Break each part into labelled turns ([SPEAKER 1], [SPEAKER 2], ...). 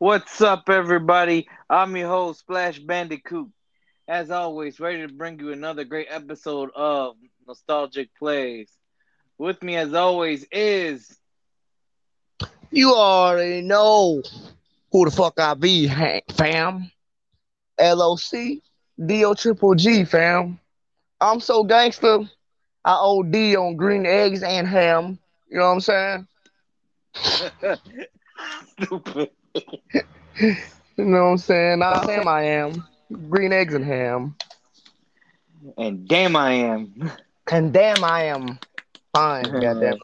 [SPEAKER 1] What's up, everybody? I'm your host, Splash Bandicoot. As always, ready to bring you another great episode of Nostalgic Plays. With me, as always, is
[SPEAKER 2] You already know who the fuck I be, fam. LOC, DO Triple G, fam. I'm so gangster. I OD on green eggs and ham. You know what I'm saying?
[SPEAKER 1] stupid.
[SPEAKER 2] You know what I'm saying? I am. I am. Green eggs and ham.
[SPEAKER 1] And damn, I am.
[SPEAKER 2] And damn, I am fine. Goddamn.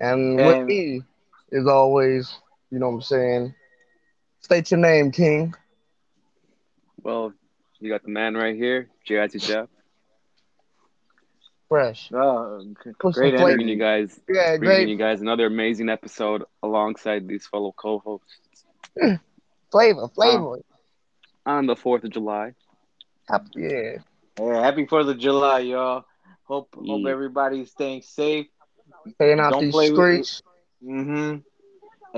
[SPEAKER 2] And with me is always, you know what I'm saying? State your name, King.
[SPEAKER 3] Well, you got the man right here, J.I.T. Jeff,
[SPEAKER 2] Fresh.
[SPEAKER 1] Oh,
[SPEAKER 2] Put
[SPEAKER 1] great
[SPEAKER 2] flavor.
[SPEAKER 3] bringing
[SPEAKER 1] energy.
[SPEAKER 3] you guys,
[SPEAKER 2] Yeah,
[SPEAKER 3] bringing
[SPEAKER 2] great
[SPEAKER 3] you guys another amazing episode alongside these fellow co-hosts
[SPEAKER 2] flavor, flavor.
[SPEAKER 3] on the Fourth of July.
[SPEAKER 2] Happy- yeah.
[SPEAKER 1] Yeah, happy Fourth of July, y'all. Hope hope everybody's staying safe.
[SPEAKER 2] Staying out
[SPEAKER 1] Don't
[SPEAKER 2] these streets.
[SPEAKER 1] Mm-hmm.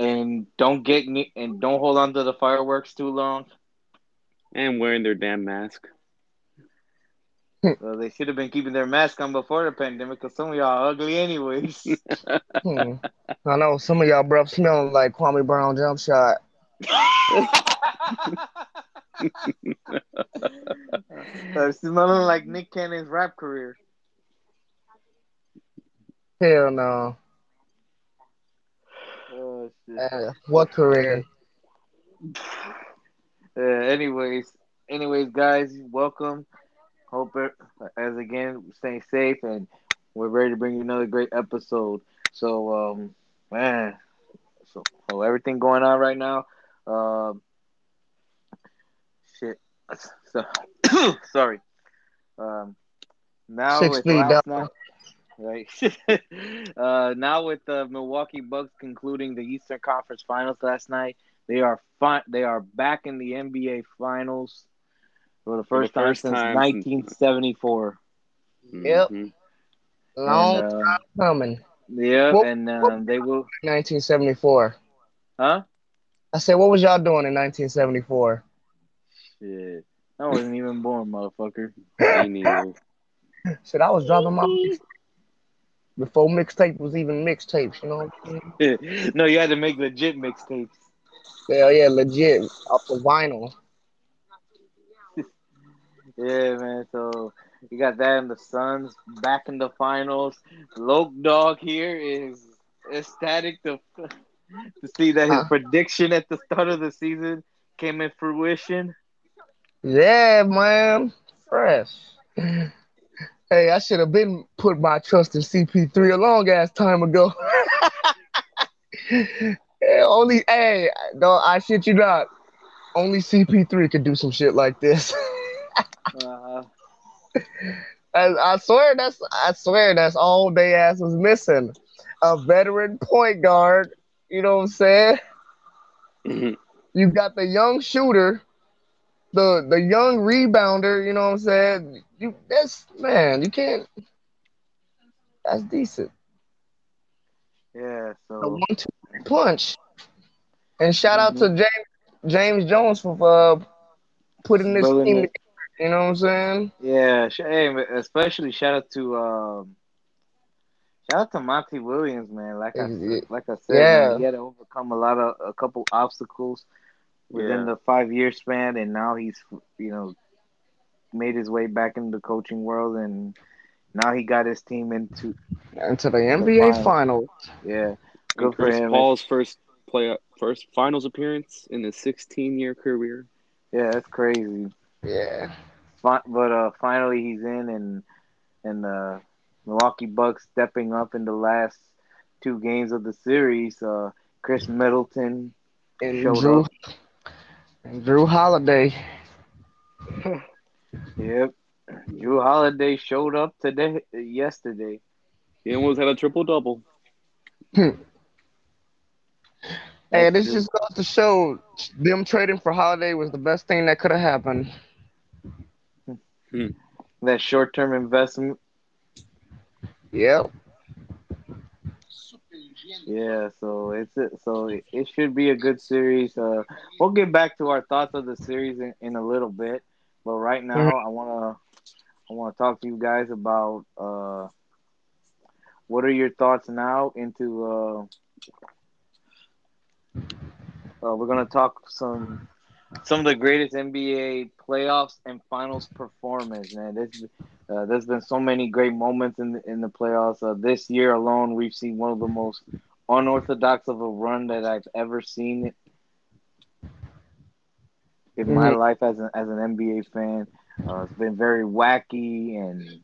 [SPEAKER 1] And don't get ne- and don't hold on to the fireworks too long.
[SPEAKER 3] And wearing their damn mask.
[SPEAKER 1] Well, they should have been keeping their mask on before the pandemic, because some of y'all are ugly anyways.
[SPEAKER 2] Hmm. I know some of y'all bruh smelling like Kwame Brown jump shot.
[SPEAKER 1] Uh, smelling like Nick Cannon's rap career.
[SPEAKER 2] Hell no.
[SPEAKER 1] Oh, shit.
[SPEAKER 2] Uh, what career?
[SPEAKER 1] Uh, anyways, anyways, guys, welcome. Hope it, as again staying safe, and we're ready to bring you another great episode. So, um, man, so, so everything going on right now. Um, shit. So, sorry. Um, now
[SPEAKER 2] Six
[SPEAKER 1] with
[SPEAKER 2] feet
[SPEAKER 1] last
[SPEAKER 2] down.
[SPEAKER 1] night, right? uh, now with the Milwaukee Bucks concluding the Eastern Conference Finals last night. They are fi- They are back in the NBA Finals for the
[SPEAKER 3] For the
[SPEAKER 1] first, time
[SPEAKER 3] first
[SPEAKER 1] since
[SPEAKER 3] 1974.
[SPEAKER 2] Yep.
[SPEAKER 1] 1974.
[SPEAKER 3] Mhm.
[SPEAKER 2] Long
[SPEAKER 1] And, uh,
[SPEAKER 2] time coming.
[SPEAKER 1] yeah,
[SPEAKER 2] What-
[SPEAKER 1] and um, they will.
[SPEAKER 2] 1974.
[SPEAKER 1] Huh?
[SPEAKER 2] I said, what was y'all doing in 1974?
[SPEAKER 1] Shit, I wasn't even born, motherfucker.
[SPEAKER 3] Me neither.
[SPEAKER 2] Shit, I was dropping my before mixtape was even mixtapes. You know what I'm saying?
[SPEAKER 1] no, you had to make legit mixtapes.
[SPEAKER 2] Hell yeah, legit off the vinyl.
[SPEAKER 1] Yeah, man. So you got that, in the Suns back in the finals. Loke Dog here is ecstatic to to see that his
[SPEAKER 2] Huh.
[SPEAKER 1] prediction at the start of the season came in fruition.
[SPEAKER 2] Yeah, man, fresh. Hey, I should have been put my trust in CP3 a long ass time ago. Only, hey, no, I shit you not. Only CP3 could do some shit like this.
[SPEAKER 1] Uh,
[SPEAKER 2] I, I swear that's, I swear that's all they ass was missing. A veteran point guard. You know what I'm saying?
[SPEAKER 3] Mhm.
[SPEAKER 2] You got the young shooter, the the young rebounder. You know what I'm saying? You that's man, you can't. That's decent.
[SPEAKER 1] yeah.
[SPEAKER 2] The
[SPEAKER 1] So
[SPEAKER 2] one two punch. And shout out to James James Jones for uh, putting this
[SPEAKER 1] Building
[SPEAKER 2] team together. You know what I'm saying?
[SPEAKER 1] yeah, hey, especially shout out to um, shout out to Monty Williams, man. Like I
[SPEAKER 2] Yeah.
[SPEAKER 1] like I said,
[SPEAKER 2] Yeah.
[SPEAKER 1] man, he had to overcome a lot of a couple obstacles within
[SPEAKER 3] Yeah.
[SPEAKER 1] the five year span, and now he's you know made his way back into the coaching world, and now he got his team into
[SPEAKER 2] Into the NBA
[SPEAKER 1] finals.
[SPEAKER 2] finals.
[SPEAKER 1] yeah, good
[SPEAKER 3] And
[SPEAKER 1] for
[SPEAKER 3] Chris
[SPEAKER 1] him.
[SPEAKER 3] Paul's first play, first finals appearance in his 16-year career.
[SPEAKER 1] Yeah, that's crazy.
[SPEAKER 2] Yeah.
[SPEAKER 1] But uh, finally he's in, and and the Milwaukee Bucks stepping up in the last two games of the series. Uh, Khris Middleton
[SPEAKER 2] And
[SPEAKER 1] Showed
[SPEAKER 2] Jrue
[SPEAKER 1] up.
[SPEAKER 2] and Jrue Holiday.
[SPEAKER 1] Yep. Jrue Holiday showed up today, yesterday.
[SPEAKER 3] He almost had a triple double.
[SPEAKER 2] Hey, this
[SPEAKER 1] just-
[SPEAKER 2] just goes to show them trading for Holiday was the best thing that could have happened.
[SPEAKER 1] that short term investment.
[SPEAKER 2] Yep.
[SPEAKER 1] Yeah, so it's it. So it, should be a good series. Uh, we'll get back to our thoughts of the series in, in a little bit, but right now I wanna I wanna talk to you guys about uh, what are your thoughts now into uh, uh we're gonna talk some some of the greatest NBA playoffs and finals performance. Man, this uh, there's been so many great moments in the, in the playoffs. Uh, this year alone, we've seen one of the most unorthodox of a run that I've ever seen in my
[SPEAKER 2] Mhm.
[SPEAKER 1] life as an as an NBA fan. Uh, it's been very wacky and.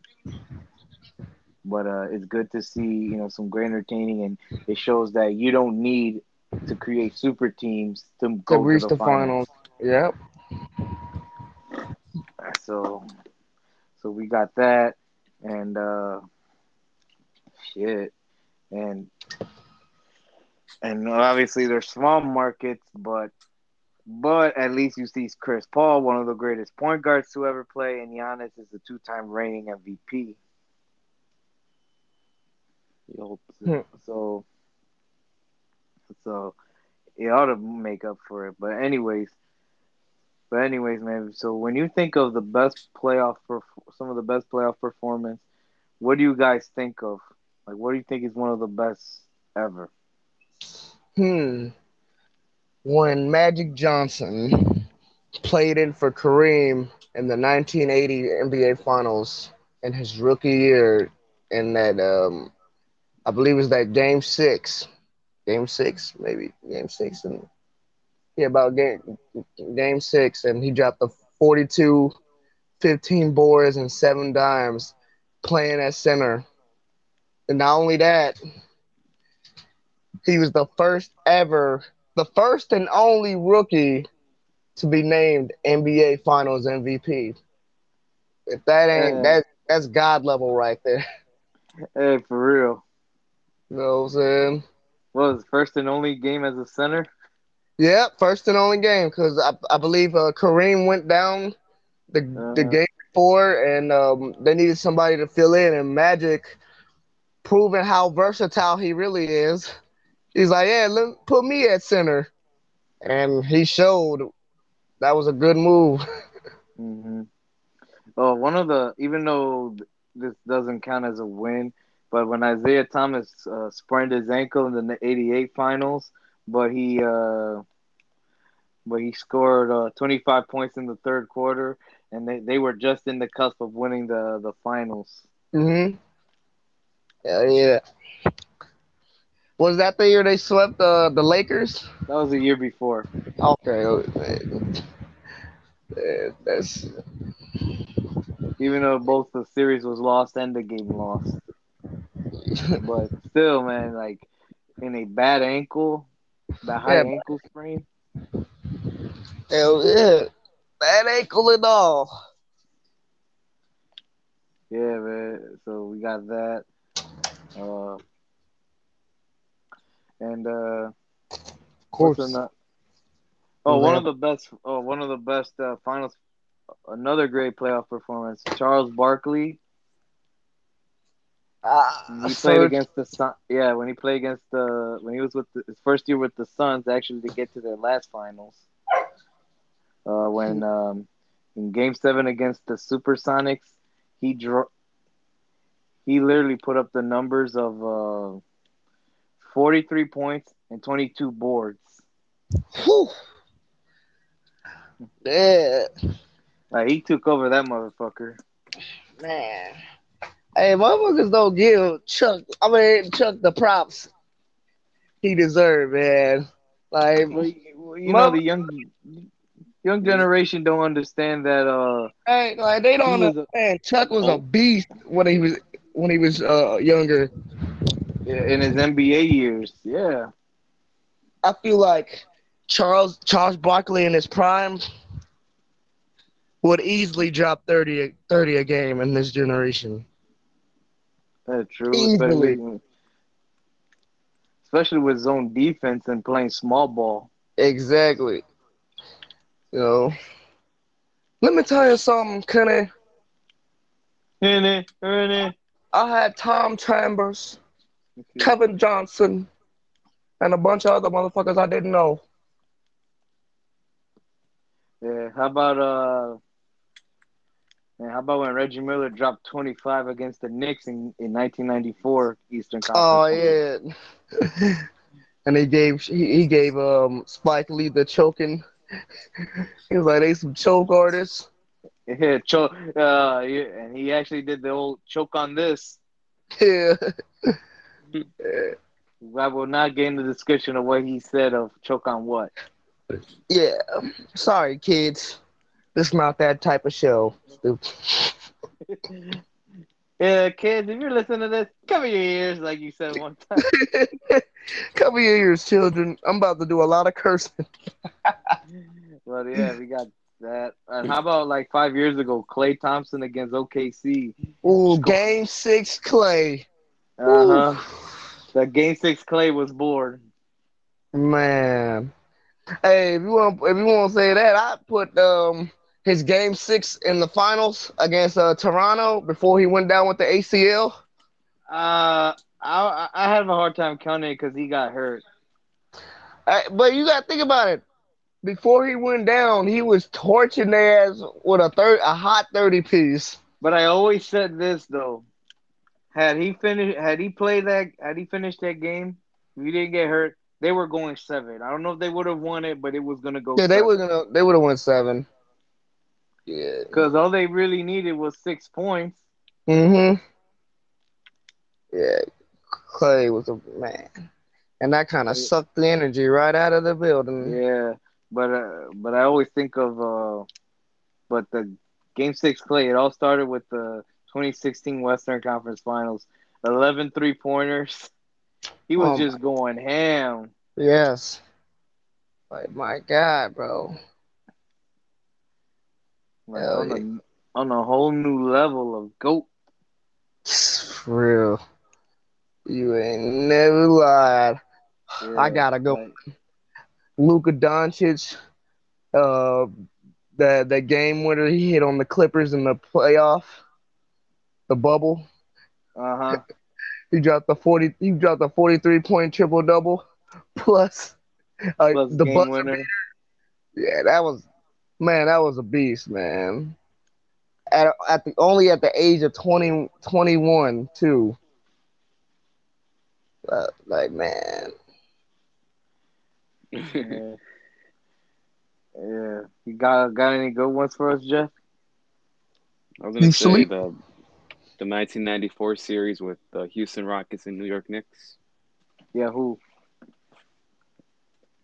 [SPEAKER 1] But uh, it's good to see, you know, some great entertaining, and it shows that you don't need to create super teams to
[SPEAKER 2] To
[SPEAKER 1] go to
[SPEAKER 2] reach
[SPEAKER 1] the
[SPEAKER 2] the
[SPEAKER 1] finals.
[SPEAKER 2] finals. Yep.
[SPEAKER 1] So, so we got that, and uh, shit, and and obviously they're small markets, but but at least you see Chris Paul, one of the greatest point guards to ever play, and Giannis is the two-time reigning MVP.
[SPEAKER 3] Yo,
[SPEAKER 2] Hmm.
[SPEAKER 1] So, so it ought to make up for it. But anyways, but anyways, man. So when you think of the best playoff, perf- some of the best playoff performance, what do you guys think of? Like, what do you think is one of the best ever?
[SPEAKER 2] Hmm. When Magic Johnson played in for Kareem in the 1980 NBA Finals in his rookie year, in that um, I believe it was that Game Six, Game Six, maybe Game Six, and yeah, about game Game Six, and he dropped the 42, 15 boards and seven dimes, playing at center. And not only that, he was the first ever, the first and only rookie to be named NBA Finals MVP. If that ain't that, that's God level right there.
[SPEAKER 1] hey, for real.
[SPEAKER 2] You know what I'm saying?
[SPEAKER 1] What was first and only game as a center?
[SPEAKER 2] Yep, first and only game because I, I believe uh, Kareem went down the the
[SPEAKER 1] Uh-huh.
[SPEAKER 2] game before, and um, they needed somebody to fill in, and Magic, proving how versatile he really is, he's like, yeah, let, put me at center, and he showed that was a good move.
[SPEAKER 1] hmm Oh, one of the even though this doesn't count as a win, but when Isiah Thomas uh, sprained his ankle in the '88 finals, but he uh, but he scored uh, 25 points in the third quarter, and they, they were just in the cusp of winning the the finals.
[SPEAKER 2] hmm Yeah, yeah. Was that the year they swept uh, the Lakers?
[SPEAKER 1] That was the year before.
[SPEAKER 2] Okay, okay. That's
[SPEAKER 1] even though both the series was lost and the game lost. But still, man, like in a bad ankle, that high
[SPEAKER 2] Yeah.
[SPEAKER 1] ankle sprain.
[SPEAKER 2] hell yeah, bad ankle and all.
[SPEAKER 1] Yeah, man. So we got that. Uh, and uh,
[SPEAKER 2] Of course.
[SPEAKER 1] what's ano- Oh, one of the best. Oh, one of the best uh, finals. Another great playoff performance. Charles Barkley.
[SPEAKER 2] Ah,
[SPEAKER 1] He played
[SPEAKER 2] Serge-
[SPEAKER 1] against the Sun. Yeah, when he played against the when he was with the, his first year with the Suns, actually to get to their last finals. Uh, when um, in Game Seven against the Supersonics, he drew. He literally put up the numbers of uh, forty-three points and twenty-two boards.
[SPEAKER 2] Whew. Yeah,
[SPEAKER 1] Like he took over that motherfucker.
[SPEAKER 2] man. Hey, motherfuckers don't give Chuck. I mean Chuck the props he deserved, man. Like,
[SPEAKER 1] you know the young young generation don't understand that. Uh,
[SPEAKER 2] hey, like they don't
[SPEAKER 1] was a-
[SPEAKER 2] understand. Chuck was a
[SPEAKER 1] Oh.
[SPEAKER 2] beast when he was when he was uh, younger.
[SPEAKER 1] in his NBA years, yeah.
[SPEAKER 2] I feel like Charles Charles Barkley in his prime would easily drop 30, 30 a game in this generation.
[SPEAKER 1] That's true.
[SPEAKER 2] Easily.
[SPEAKER 1] Especially, especially with zone defense and playing small ball.
[SPEAKER 2] Exactly. You know. Let me tell you something, Kenny.
[SPEAKER 1] Henny, Henny.
[SPEAKER 2] I had Tom Chambers, Kevin Johnson, and a bunch of other motherfuckers I didn't know.
[SPEAKER 1] Yeah. How about uh? And how about when Reggie Miller dropped 25 against the Knicks in, in 1994 Eastern Conference?
[SPEAKER 2] Oh yeah. and he gave he, he gave um Spike Lee the choking. he was like, "They some choke artists."
[SPEAKER 1] Yeah, choke. Uh, yeah, and he actually did the old choke on this.
[SPEAKER 2] Yeah.
[SPEAKER 1] I will not get into the description of what he said of choke on what.
[SPEAKER 2] Yeah. Sorry, kids. Is not that type of show.
[SPEAKER 1] Yeah, kids, if you're listening to this, cover your ears, like you said one time.
[SPEAKER 2] Cover your ears, children. I'm about to do a lot of cursing.
[SPEAKER 1] but yeah, we got that. And how about like five years ago, Klay Thompson against OKC?
[SPEAKER 2] Ooh, game six, Klay.
[SPEAKER 1] Uh huh. The game six Klay was bored.
[SPEAKER 2] Man. Hey, if you want, if you want to say that, I put um his game six in the finals against uh, Toronto before he went down with the ACL.
[SPEAKER 1] Uh, I I have a hard time counting because he got hurt.
[SPEAKER 2] Uh, but you got to think about it. Before he went down, he was torching their ass with a third, a hot thirty piece.
[SPEAKER 1] But I always said this though: had he finished, had he played that, had he finished that game, if he didn't get hurt, they were going seven. I don't know if they would have won it, but it was gonna go.
[SPEAKER 2] Yeah, they were gonna, they would have won seven. Yeah.
[SPEAKER 1] Because all they really needed was six points.
[SPEAKER 2] Mm-hmm. Yeah, Klay was a man, and that kind of sucked the energy right out of the building.
[SPEAKER 1] Yeah, but uh, but I always think of uh, but the game six Klay. It all started with the 2016 Western Conference Finals. 11 three pointers. He was
[SPEAKER 2] Oh
[SPEAKER 1] just going ham.
[SPEAKER 2] Yes. Like my God, bro.
[SPEAKER 1] Like,
[SPEAKER 2] Hell
[SPEAKER 1] on,
[SPEAKER 2] yeah.
[SPEAKER 1] a, on a whole new level of goat.
[SPEAKER 2] For real. You ain't never lied. I gotta go.
[SPEAKER 1] like,
[SPEAKER 2] Luka Doncic, uh, the the game winner he hit on the Clippers in the playoff, the bubble.
[SPEAKER 1] uh-huh.
[SPEAKER 2] He dropped the forty. He dropped a forty-three point triple double, plus, uh,
[SPEAKER 1] Plus
[SPEAKER 2] the
[SPEAKER 1] game winner.
[SPEAKER 2] beater. Yeah, that was man. That was a beast, man. At at the only at the age of 20, 21 too. Uh, like man,
[SPEAKER 1] Yeah. yeah. You got got any good ones for us, Jeff?
[SPEAKER 3] I was gonna
[SPEAKER 2] You
[SPEAKER 3] say
[SPEAKER 2] sleep?
[SPEAKER 3] the the 1994 series with the Houston Rockets and New York Knicks.
[SPEAKER 1] Yeah, who?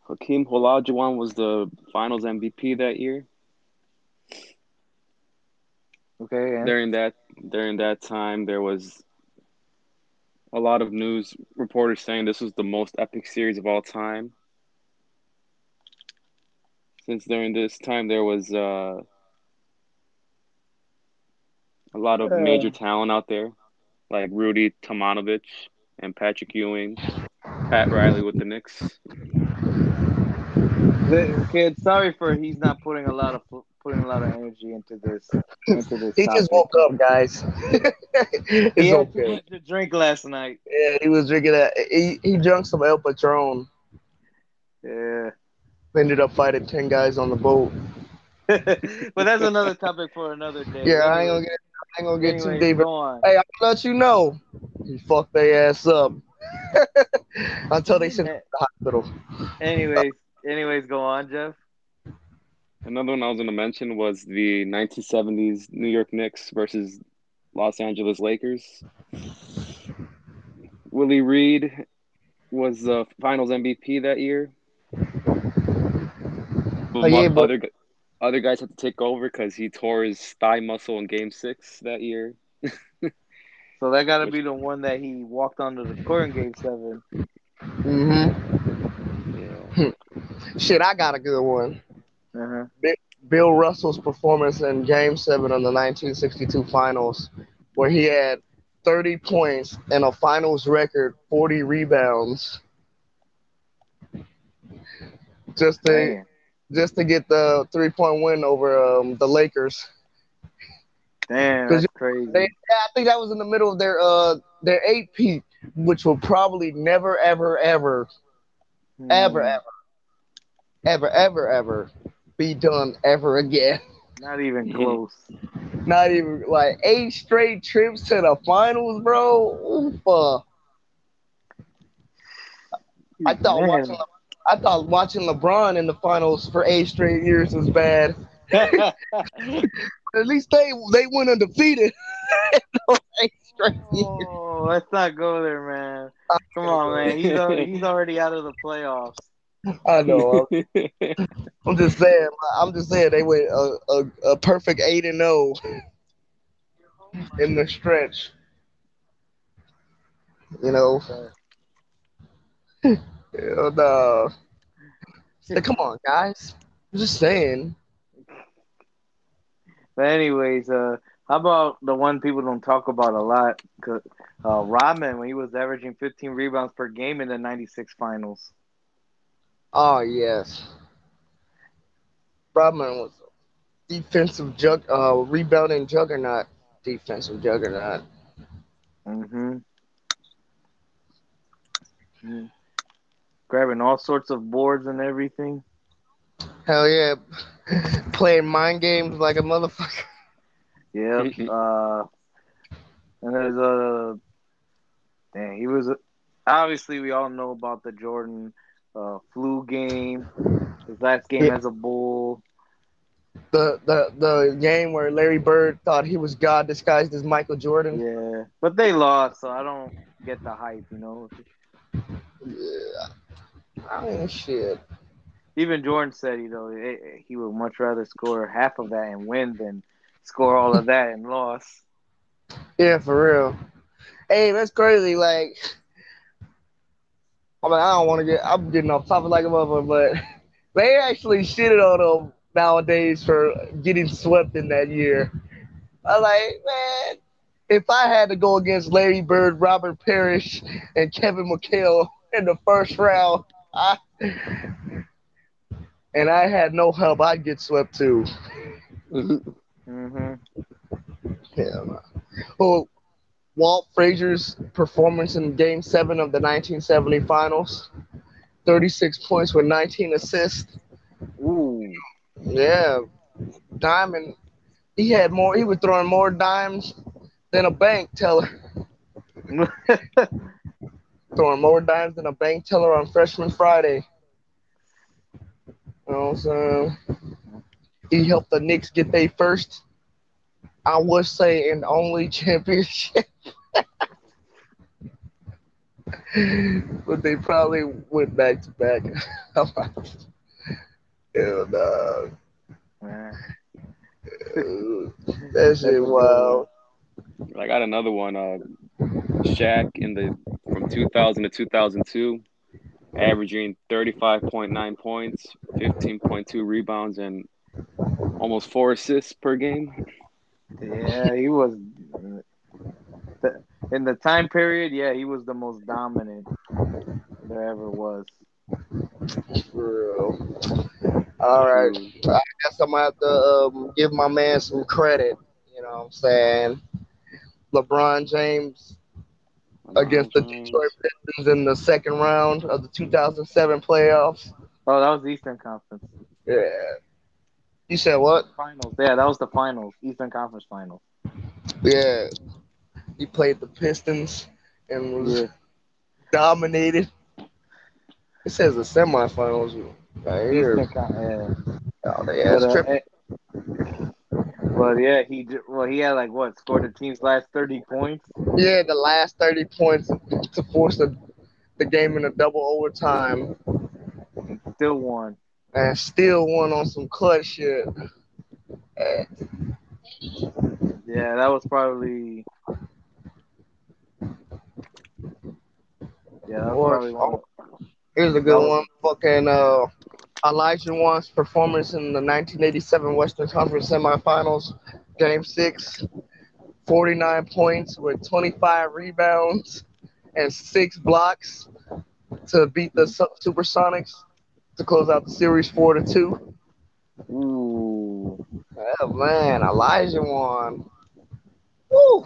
[SPEAKER 3] Hakeem Olajuwon was the Finals MVP that year.
[SPEAKER 1] Okay, and
[SPEAKER 3] During that during that time, there was a lot of news reporters saying this was the most epic series of all time. Since during this time there was uh, a lot of
[SPEAKER 1] Uh.
[SPEAKER 3] major talent out there, like Rudy Tomjanovich and Patrick Ewing, Pat Riley with the Knicks.
[SPEAKER 1] The kid, sorry for he's not putting a lot of putting a lot of energy into this into this.
[SPEAKER 2] he just woke up, guys.
[SPEAKER 1] He had
[SPEAKER 2] okay.
[SPEAKER 1] to drink last night.
[SPEAKER 2] Yeah, he was drinking that. He, he drank some El Patron.
[SPEAKER 1] Yeah.
[SPEAKER 2] Ended up fighting ten guys on the boat.
[SPEAKER 1] but that's another topic for another day.
[SPEAKER 2] Yeah, I ain't gonna get. I ain't gonna get too deep. Hey, I'll let you know. He fucked their ass up until they sent him to the hospital.
[SPEAKER 1] Anyways, anyways, go on, Jeff.
[SPEAKER 3] Another one I was going to mention was the 1970s New York Knicks versus Los Angeles Lakers. Willis Reed was the Finals MVP that year.
[SPEAKER 2] Oh, yeah, but-
[SPEAKER 3] other other guys had to take over because he tore his thigh muscle in Game Six that year.
[SPEAKER 1] So that got to be the one that he walked onto the court in Game Seven.
[SPEAKER 2] Mm-hmm.
[SPEAKER 3] Yeah.
[SPEAKER 2] Shit, I got a good one.
[SPEAKER 1] Uh-huh.
[SPEAKER 2] Bill Russell's performance in Game Seven of the 1962 Finals, where he had 30 points and a Finals record 40 rebounds, just to
[SPEAKER 1] Damn.
[SPEAKER 2] just to get the three point win over um, the Lakers.
[SPEAKER 1] Damn, that's crazy.
[SPEAKER 2] They, I think that was in the middle of their uh their eight peak, which will probably never ever ever ever,
[SPEAKER 1] Mm,
[SPEAKER 2] ever, ever, ever, ever be done ever again.
[SPEAKER 1] Not even close.
[SPEAKER 2] Not even like eight straight trips to the finals, bro. Oof, uh, I thought
[SPEAKER 1] Man.
[SPEAKER 2] watching I thought watching LeBron in the finals for eight straight years was bad. At least they they went undefeated. Those eight straight years.
[SPEAKER 1] oh, let's not go there, man. Come on, man. He's already, he's already out of the playoffs.
[SPEAKER 2] I know. I'm just saying. I'm just saying they went a, a, a perfect eight and zero in the stretch. You know. And, uh, so come on, guys. I'm just saying.
[SPEAKER 1] But anyways, uh, how about the one people don't talk about a lot? 'Cause, Uh, Rodman, when he was averaging 15 rebounds per game in the '96 finals.
[SPEAKER 2] Oh yes. Rodman was a defensive jug, uh, rebounding juggernaut. Defensive juggernaut.
[SPEAKER 1] Mm-hmm. Grabbing all sorts of boards and everything.
[SPEAKER 2] Hell yeah. Playing mind games like a motherfucker.
[SPEAKER 1] Yep. uh, and there's a. Dang, he was. A, obviously, we all know about the Jordan uh, flu game. His last game
[SPEAKER 2] Yeah.
[SPEAKER 1] as a Bull.
[SPEAKER 2] The the the game where Larry Bird thought he was God disguised as Michael Jordan.
[SPEAKER 1] Yeah, but they lost, so I don't get the hype. You know,
[SPEAKER 2] Yeah. I mean shit.
[SPEAKER 1] even Jordan said, you know, eh, eh, he would much rather score half of that and win than score all of that and loss.
[SPEAKER 2] Yeah, for real. Hey, that's crazy. Like, I mean, I don't want to get. I'm getting off topic like a motherfucker, but they actually shitted on them nowadays for getting swept in that year. I'm like, man, if I had to go against Larry Bird, Robert Parish, and Kevin McHale in the first round, I, and I had no help, I'd get swept too.
[SPEAKER 1] mm-hmm.
[SPEAKER 2] Yeah. man. Oh, Walt Frazier's performance in Game Seven of the 1970 Finals, 36 points with 19 assists.
[SPEAKER 1] Ooh.
[SPEAKER 2] Yeah, diamond. He had more. He was throwing more dimes than a bank teller. Throwing more dimes than a bank teller on Freshman Friday. You know what I'm saying? He helped the Knicks get their first, I would say, and only championship. But they probably went back to back. and uh,
[SPEAKER 1] Man.
[SPEAKER 2] that shit wow.
[SPEAKER 3] I got another one. Uh, Shaq in the from 2000 to 2002, averaging 35.9 points, 15.2 rebounds, and almost four assists per game.
[SPEAKER 1] Yeah, he was. In the time period, yeah, he was the most dominant there ever was.
[SPEAKER 2] For real. All right. I guess I'm gonna have to um, give my man some credit. You know what I'm saying? LeBron James against the Detroit Pistons in the second round of the 2007 playoffs.
[SPEAKER 1] Oh, that was the Eastern Conference
[SPEAKER 2] Yeah. You said what?
[SPEAKER 1] Finals. Yeah, that was the finals, Eastern Conference Finals.
[SPEAKER 2] Yeah. He played the Pistons and was
[SPEAKER 1] Yeah.
[SPEAKER 2] dominated. It says the semifinals right here. Oh, they
[SPEAKER 1] yeah.
[SPEAKER 2] ass
[SPEAKER 1] But, uh,
[SPEAKER 2] tripping.
[SPEAKER 1] yeah, he well he had like what scored the team's last thirty points.
[SPEAKER 2] Yeah, the last 30 points to force the, the game in a double overtime
[SPEAKER 1] Still won.
[SPEAKER 2] and still won on some clutch shit.
[SPEAKER 1] Yeah, that was probably. Yeah, that was probably one.
[SPEAKER 2] Here's a good one. Fucking uh, Olajuwon's performance in the 1987 Western Conference semifinals, game six, 49 points with 25 rebounds and six blocks to beat the Su- Supersonics to close out the series four to two.
[SPEAKER 1] ooh,
[SPEAKER 2] Oh man, Elijah Wan. Woo.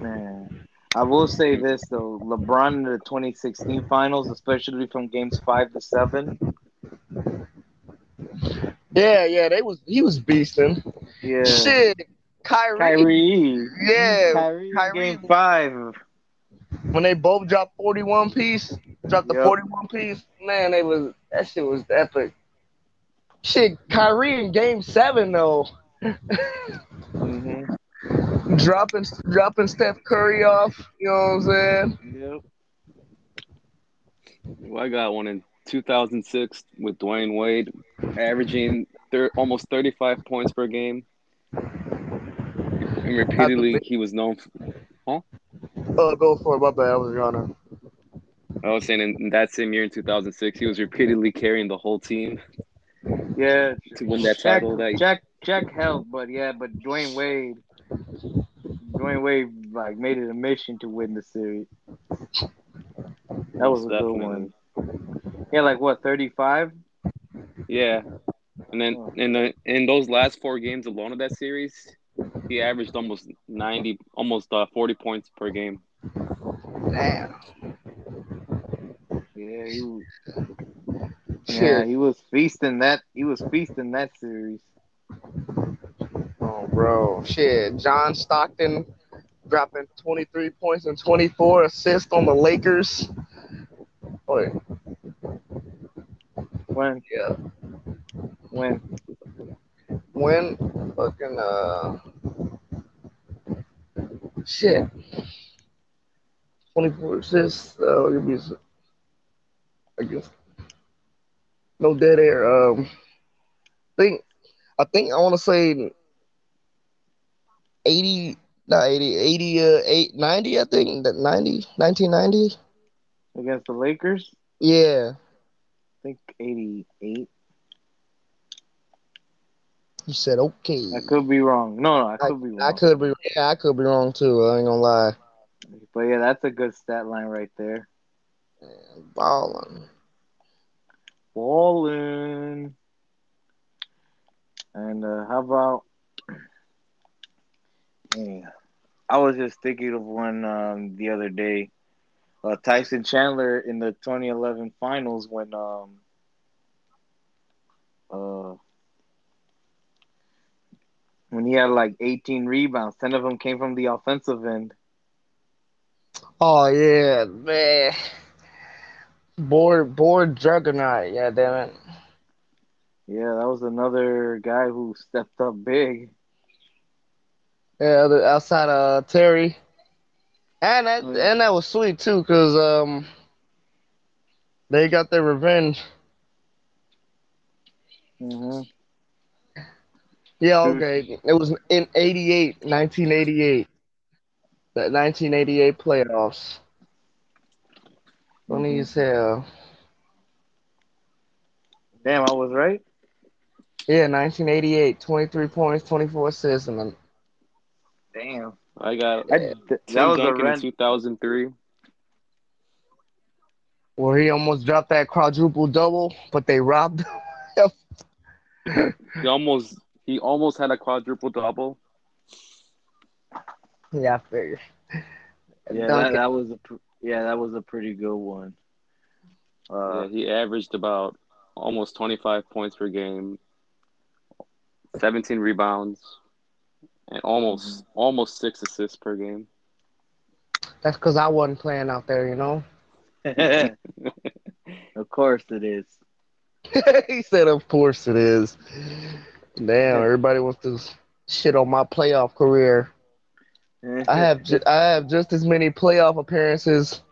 [SPEAKER 1] man, I will say this though, LeBron in the 2016 finals, especially from games five to seven.
[SPEAKER 2] Yeah, yeah, they was he was beasting.
[SPEAKER 1] Yeah,
[SPEAKER 2] Shit, Kyrie,
[SPEAKER 1] Kyrie.
[SPEAKER 2] Yeah,
[SPEAKER 1] Kyrie,
[SPEAKER 2] Kyrie.
[SPEAKER 1] game five.
[SPEAKER 2] when they both dropped 41 piece, dropped the
[SPEAKER 1] Yep.
[SPEAKER 2] 41 piece, man, they was that shit was epic. Shit, Kyrie in game seven though,
[SPEAKER 1] hmm
[SPEAKER 2] dropping dropping Steph Curry off, you know what I'm saying?
[SPEAKER 1] Yep.
[SPEAKER 3] Well, I got one in 2006 with Dwyane Wade, averaging thir- almost 35 points per game. And repeatedly, he was known. For,
[SPEAKER 2] Oh, go for it. My bad. I was yawning.
[SPEAKER 3] I was saying in, in that same year in 2006, he was repeatedly carrying the whole team
[SPEAKER 1] Yeah.
[SPEAKER 3] to win that
[SPEAKER 1] Jack,
[SPEAKER 3] title. That
[SPEAKER 1] Jack, Jack helped, but yeah, but Dwyane Wade, Dwyane Wade like made it a mission to win the series. That was a good one. Yeah, like what, 35?
[SPEAKER 3] Yeah, and then
[SPEAKER 1] Oh.
[SPEAKER 3] in the in those last four games alone of that series, he averaged almost 90, almost uh, 40 points per game.
[SPEAKER 2] Damn.
[SPEAKER 1] Yeah, he was, yeah, he was feasting that. He was feasting that series.
[SPEAKER 2] Bro. Shit. John Stockton dropping 23 points and 24 assists on the Lakers. Oh,
[SPEAKER 1] When,
[SPEAKER 2] yeah.
[SPEAKER 1] when,
[SPEAKER 2] When fucking uh shit. 24 assists. Uh, a sec. I guess. No dead air. Um, think I think I want to say 80, not 80, 80, uh, 8, 90, I think that 90, 1990.
[SPEAKER 1] against the Lakers?
[SPEAKER 2] Yeah,
[SPEAKER 1] I think 88.
[SPEAKER 2] you said okay.
[SPEAKER 1] I could be wrong. No, no, I could be wrong.
[SPEAKER 2] I could be, yeah, I could be wrong too. I ain't gonna lie.
[SPEAKER 1] But yeah, that's a good stat line right there.
[SPEAKER 2] Balling.
[SPEAKER 1] Balling. And uh, how about? I was just thinking of one um, the other day. Uh, Tyson Chandler in the 2011 finals when um uh when he had like 18 rebounds, 10 of them came from the offensive end.
[SPEAKER 2] Oh yeah, man. Board board juggernaut, yeah, damn it.
[SPEAKER 1] Yeah, that was another guy who stepped up big.
[SPEAKER 2] Yeah, the, outside of Terry, and that
[SPEAKER 1] Oh, yeah.
[SPEAKER 2] and that was sweet too, cause um, they got their revenge.
[SPEAKER 1] hmm
[SPEAKER 2] Yeah, okay. It was in 88, 1988. That 1988 playoffs. Funny
[SPEAKER 1] Mhm.
[SPEAKER 2] as hell.
[SPEAKER 1] Damn, I was right.
[SPEAKER 2] Yeah, 1988, 23 points, 24 assists, and
[SPEAKER 1] Damn,
[SPEAKER 3] I got
[SPEAKER 1] I, th- that
[SPEAKER 3] Tim
[SPEAKER 1] was a
[SPEAKER 3] Duncan in 2003.
[SPEAKER 2] where he almost dropped that quadruple double, but they robbed him.
[SPEAKER 3] He almost he almost had a quadruple double.
[SPEAKER 2] yeah, I figured.
[SPEAKER 1] Yeah, that, that was a pr- yeah, that was a pretty good one. Uh,
[SPEAKER 3] yeah, he averaged about almost 25 points per game, 17 rebounds, and almost almost six assists per game.
[SPEAKER 2] That's because I wasn't playing out there, you know.
[SPEAKER 1] of course it is.
[SPEAKER 2] he said, "Of course it is." Damn, everybody wants to shit on my playoff career. I have ju- I have just as many playoff appearances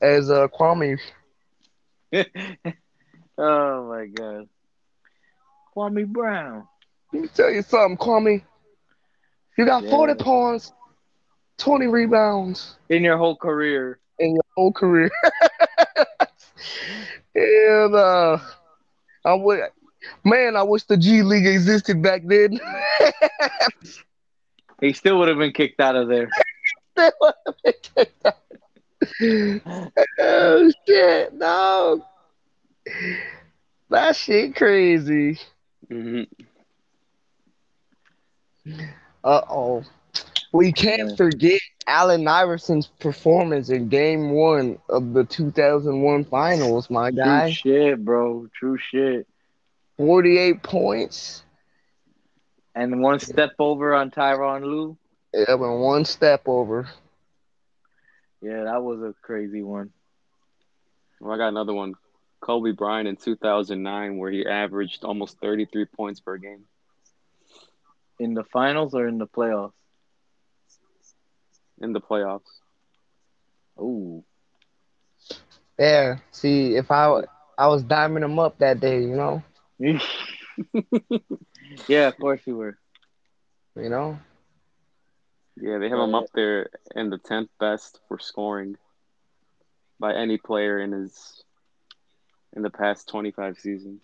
[SPEAKER 2] as uh, Kwame.
[SPEAKER 1] oh my god, Kwame Brown.
[SPEAKER 2] Let me tell you something, Kwame. You got
[SPEAKER 1] Yeah.
[SPEAKER 2] 40 points, 20 rebounds
[SPEAKER 1] In your whole career,
[SPEAKER 2] in your whole career. and uh, I would, man, I wish the G League existed back then.
[SPEAKER 1] he still would have been kicked out of there.
[SPEAKER 2] oh shit, no. That shit crazy.
[SPEAKER 3] hmm
[SPEAKER 2] Uh oh. We can't forget Allen Iverson's performance in Game One of the 2001 Finals. My guy.
[SPEAKER 1] True shit, bro. True shit.
[SPEAKER 2] 48 points.
[SPEAKER 1] And one step over on Tyronn Lue.
[SPEAKER 2] Yeah, and one step over.
[SPEAKER 1] Yeah, that was a crazy one.
[SPEAKER 3] Well, I got another one. Kobe Bryant in 2009, where he averaged almost 33 points per game.
[SPEAKER 1] In the finals or in the playoffs?
[SPEAKER 3] in the playoffs.
[SPEAKER 1] Ooh.
[SPEAKER 2] Yeah. See, if I I was diming him up that day, you know,
[SPEAKER 1] yeah, of course you were.
[SPEAKER 2] you know.
[SPEAKER 3] Yeah, they have him up there in the 10th best for scoring by any player in his in the past 25 seasons.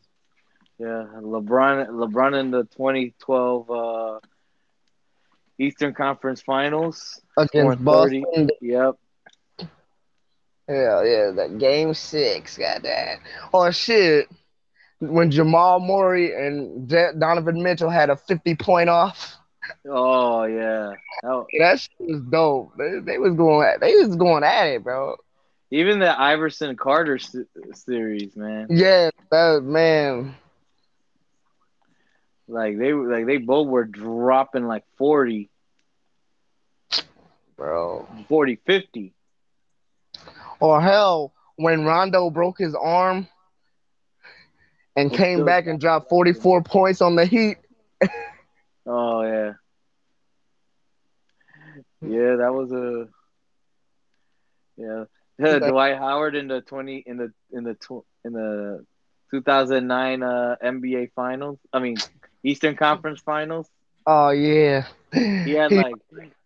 [SPEAKER 1] Yeah, LeBron LeBron in the 2012 uh, Eastern Conference Finals.
[SPEAKER 2] Against Boston.
[SPEAKER 1] Yep.
[SPEAKER 2] Yeah, yeah, that game six, got that. Oh shit. When Jamal Murray and Donovan Mitchell had a 50 point off.
[SPEAKER 1] Oh yeah. That-
[SPEAKER 2] That shit was dope. They, they was going at, they was going at it, bro.
[SPEAKER 1] even the Iverson Carter se- series, man.
[SPEAKER 2] Yeah, that man.
[SPEAKER 1] Like they were like they both were dropping like 40,
[SPEAKER 2] Bro.
[SPEAKER 1] 40, 50.
[SPEAKER 2] Or hell, when Rondo broke his arm and
[SPEAKER 1] He
[SPEAKER 2] came
[SPEAKER 1] still-
[SPEAKER 2] back and dropped 44 points on the Heat.
[SPEAKER 1] Oh yeah. Yeah, that was a yeah. Yeah, Dwight Howard in the twenty in the in the tw- in the two thousand nine uh, NBA Finals. I mean Eastern Conference Finals.
[SPEAKER 2] Oh yeah.
[SPEAKER 1] He had like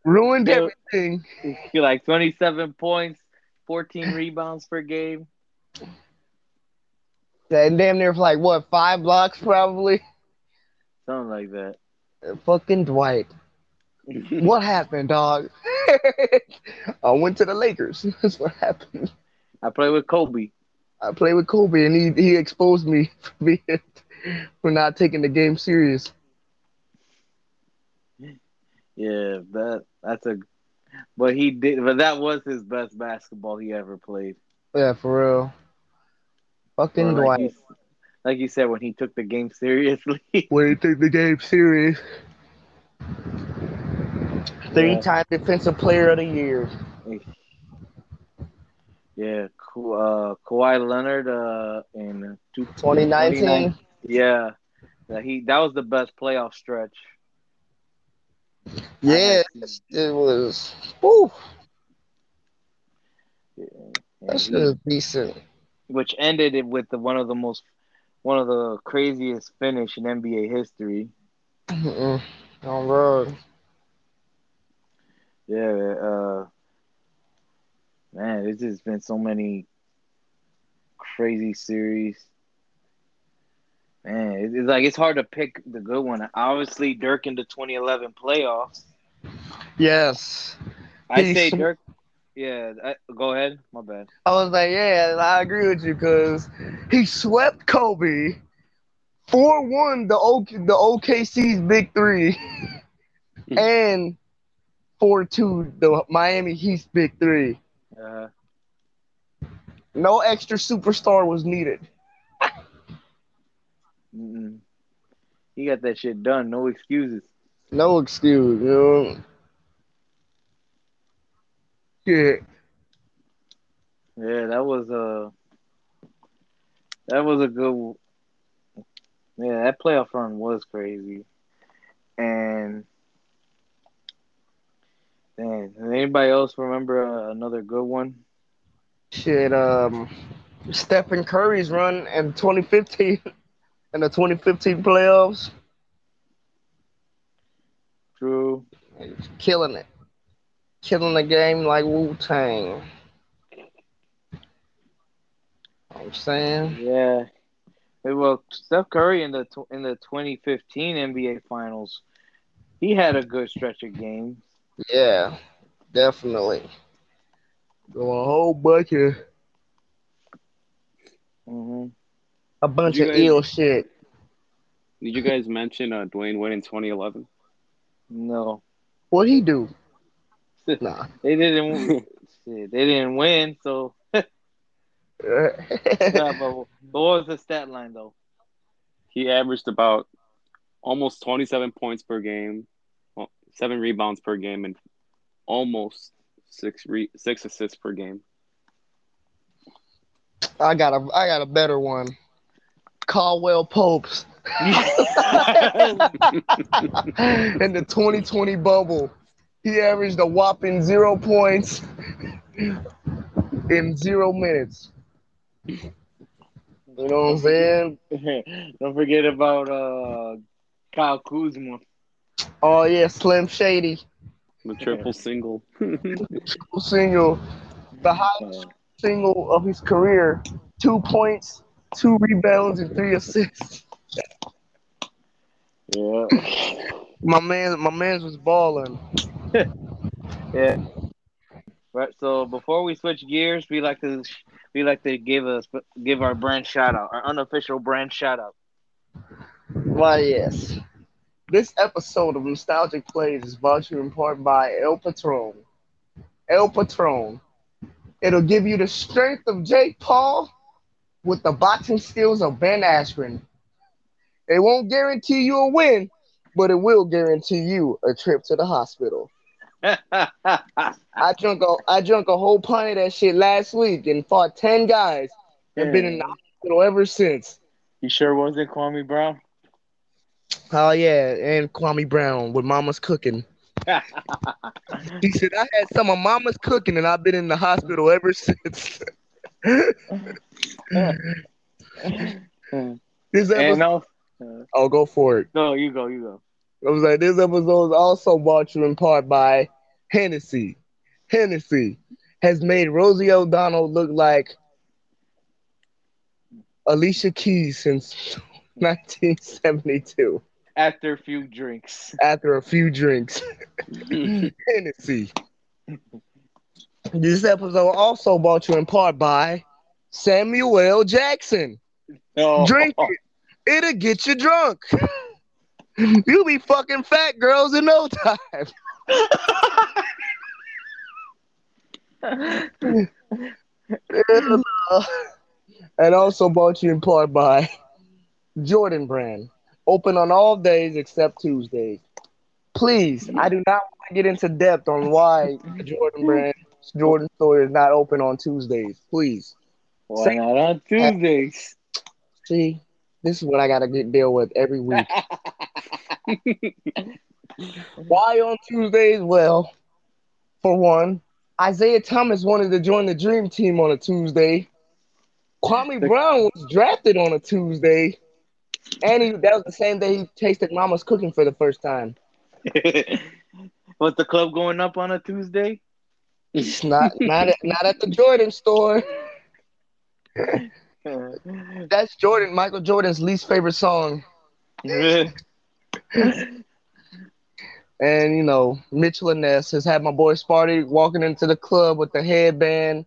[SPEAKER 2] ruined everything.
[SPEAKER 1] he like twenty seven points, fourteen rebounds per game.
[SPEAKER 2] And damn near like what, five blocks probably?
[SPEAKER 1] Something like that.
[SPEAKER 2] Fucking Dwight. What happened, dog? I went to the Lakers. That's what happened.
[SPEAKER 1] I played with Kobe.
[SPEAKER 2] I played with Kobe, and he he exposed me for being for not taking the game serious.
[SPEAKER 1] Yeah, that that's a but he did but that was his best basketball he ever played.
[SPEAKER 2] Yeah, for real. Fucking
[SPEAKER 1] like,
[SPEAKER 2] Dwight.
[SPEAKER 1] you, like you said, when he took the game seriously.
[SPEAKER 2] When he took the game serious. Three-time defensive player of the year.
[SPEAKER 1] yeah, uh, Kawhi Leonard uh, in two,
[SPEAKER 2] 2019.
[SPEAKER 1] Yeah, that he that was the best playoff stretch.
[SPEAKER 2] Yeah, it was. Woo,
[SPEAKER 1] Yeah,
[SPEAKER 2] that shit
[SPEAKER 1] he-
[SPEAKER 2] decent.
[SPEAKER 1] which ended it with the, one of the most one of the craziest finish in NBA history.
[SPEAKER 2] Mm-mm. On road.
[SPEAKER 1] Yeah, uh, man, it's just been so many crazy series. Man, it- it's like it's hard to pick the good one. Obviously, Dirk in the 2011 playoffs.
[SPEAKER 2] Yes.
[SPEAKER 1] I
[SPEAKER 2] He
[SPEAKER 1] say Dirk. Yeah, I, go ahead. My bad.
[SPEAKER 2] I was like, yeah, I agree with you because he swept Kobe 4 1 the, o- the OKC's big three and 4 2 the Miami Heat's big three.
[SPEAKER 1] Uh,
[SPEAKER 2] No extra superstar was needed.
[SPEAKER 1] Mm-mm. he got that shit done. No excuses.
[SPEAKER 2] No excuse, you know. Yeah.
[SPEAKER 1] Yeah, that was a that was a good. Yeah, that playoff run was crazy, and man, does anybody else remember uh, another good one?
[SPEAKER 2] Shit, um, Stephen Curry's run in 2015 in the 2015 playoffs,
[SPEAKER 1] True.
[SPEAKER 2] killing it, killing the game like Wu Tang. I'm saying,
[SPEAKER 1] Yeah. Hey, Well, Steph Curry in the tw- in the 2015 NBA Finals, he had a good stretch of games.
[SPEAKER 2] yeah, definitely. Going a whole bunch of
[SPEAKER 1] hmm
[SPEAKER 2] a bunch of
[SPEAKER 3] guys-
[SPEAKER 2] ill shit.
[SPEAKER 3] Did you guys mention uh, Dwyane Wade in 2011?
[SPEAKER 1] No,
[SPEAKER 2] What he do? Nah.
[SPEAKER 1] They didn't. shit, they didn't win. So, nah, but, but what was the stat line though?
[SPEAKER 3] he averaged about almost 27 points per game, well, seven rebounds per game, and almost six re- six assists per game.
[SPEAKER 2] I got a I got a better one. Caldwell Popes in the 2020 bubble. He averaged a whopping zero points in zero minutes. You know what I'm saying?
[SPEAKER 1] Don't forget about uh, Kyle Kuzma.
[SPEAKER 2] Oh yeah, Slim Shady.
[SPEAKER 3] The triple single.
[SPEAKER 2] triple Single, the highest single of his career. Two points, two rebounds, and three assists.
[SPEAKER 1] Yeah.
[SPEAKER 2] My man, my man's was balling.
[SPEAKER 1] Yeah. Right. So before we switch gears, we like to we like to give us give our brand shout out, our unofficial brand shout out.
[SPEAKER 2] Why yes. This episode of Nostalgic Plays is brought to you in part by El Patron. El Patron. It'll give you the strength of Jake Paul with the boxing skills of Ben Askren. It won't guarantee you a win, but it will guarantee you a trip to the hospital. I drunk a I drunk a whole pint of that shit last week and fought ten guys and been in the hospital ever since.
[SPEAKER 1] you sure wasn't Kwame Brown?
[SPEAKER 2] Oh yeah, and Kwame Brown with Mama's cooking. He said I had some of Mama's cooking and I've been in the hospital ever since. this episode,
[SPEAKER 1] no,
[SPEAKER 2] oh, go for it.
[SPEAKER 1] no, you go, you go.
[SPEAKER 2] I was like, this episode is also brought to you in part by Hennessy. Hennessy has made Rosie O'Donnell look like Alicia Keys since 1972
[SPEAKER 1] After a few drinks.
[SPEAKER 2] after a few drinks. Hennessy. This episode also brought you in part by Samuel Jackson.
[SPEAKER 1] No.
[SPEAKER 2] Drink it. It'll get you drunk. You'll be fucking fat girls in no time. and also brought you in part by Jordan Brand. Open on all days except Tuesdays. Please, I do not want to get into depth on why Jordan Brand Jordan store is not open on Tuesdays. Please.
[SPEAKER 1] Why not on Tuesdays?
[SPEAKER 2] See, this is what I gotta get deal with every week. Why on Tuesdays? Well, for one, Isiah Thomas wanted to join the Dream Team on a Tuesday. Kwame Brown was drafted on a Tuesday, and he, that was the same day he tasted Mama's cooking for the first time.
[SPEAKER 1] Was the club going up on a Tuesday?
[SPEAKER 2] It's not not at, not at the Jordan store. That's Jordan, Michael Jordan's least favorite song. And you know, Mitchell and Ness has had my boy Sparty walking into the club with the headband,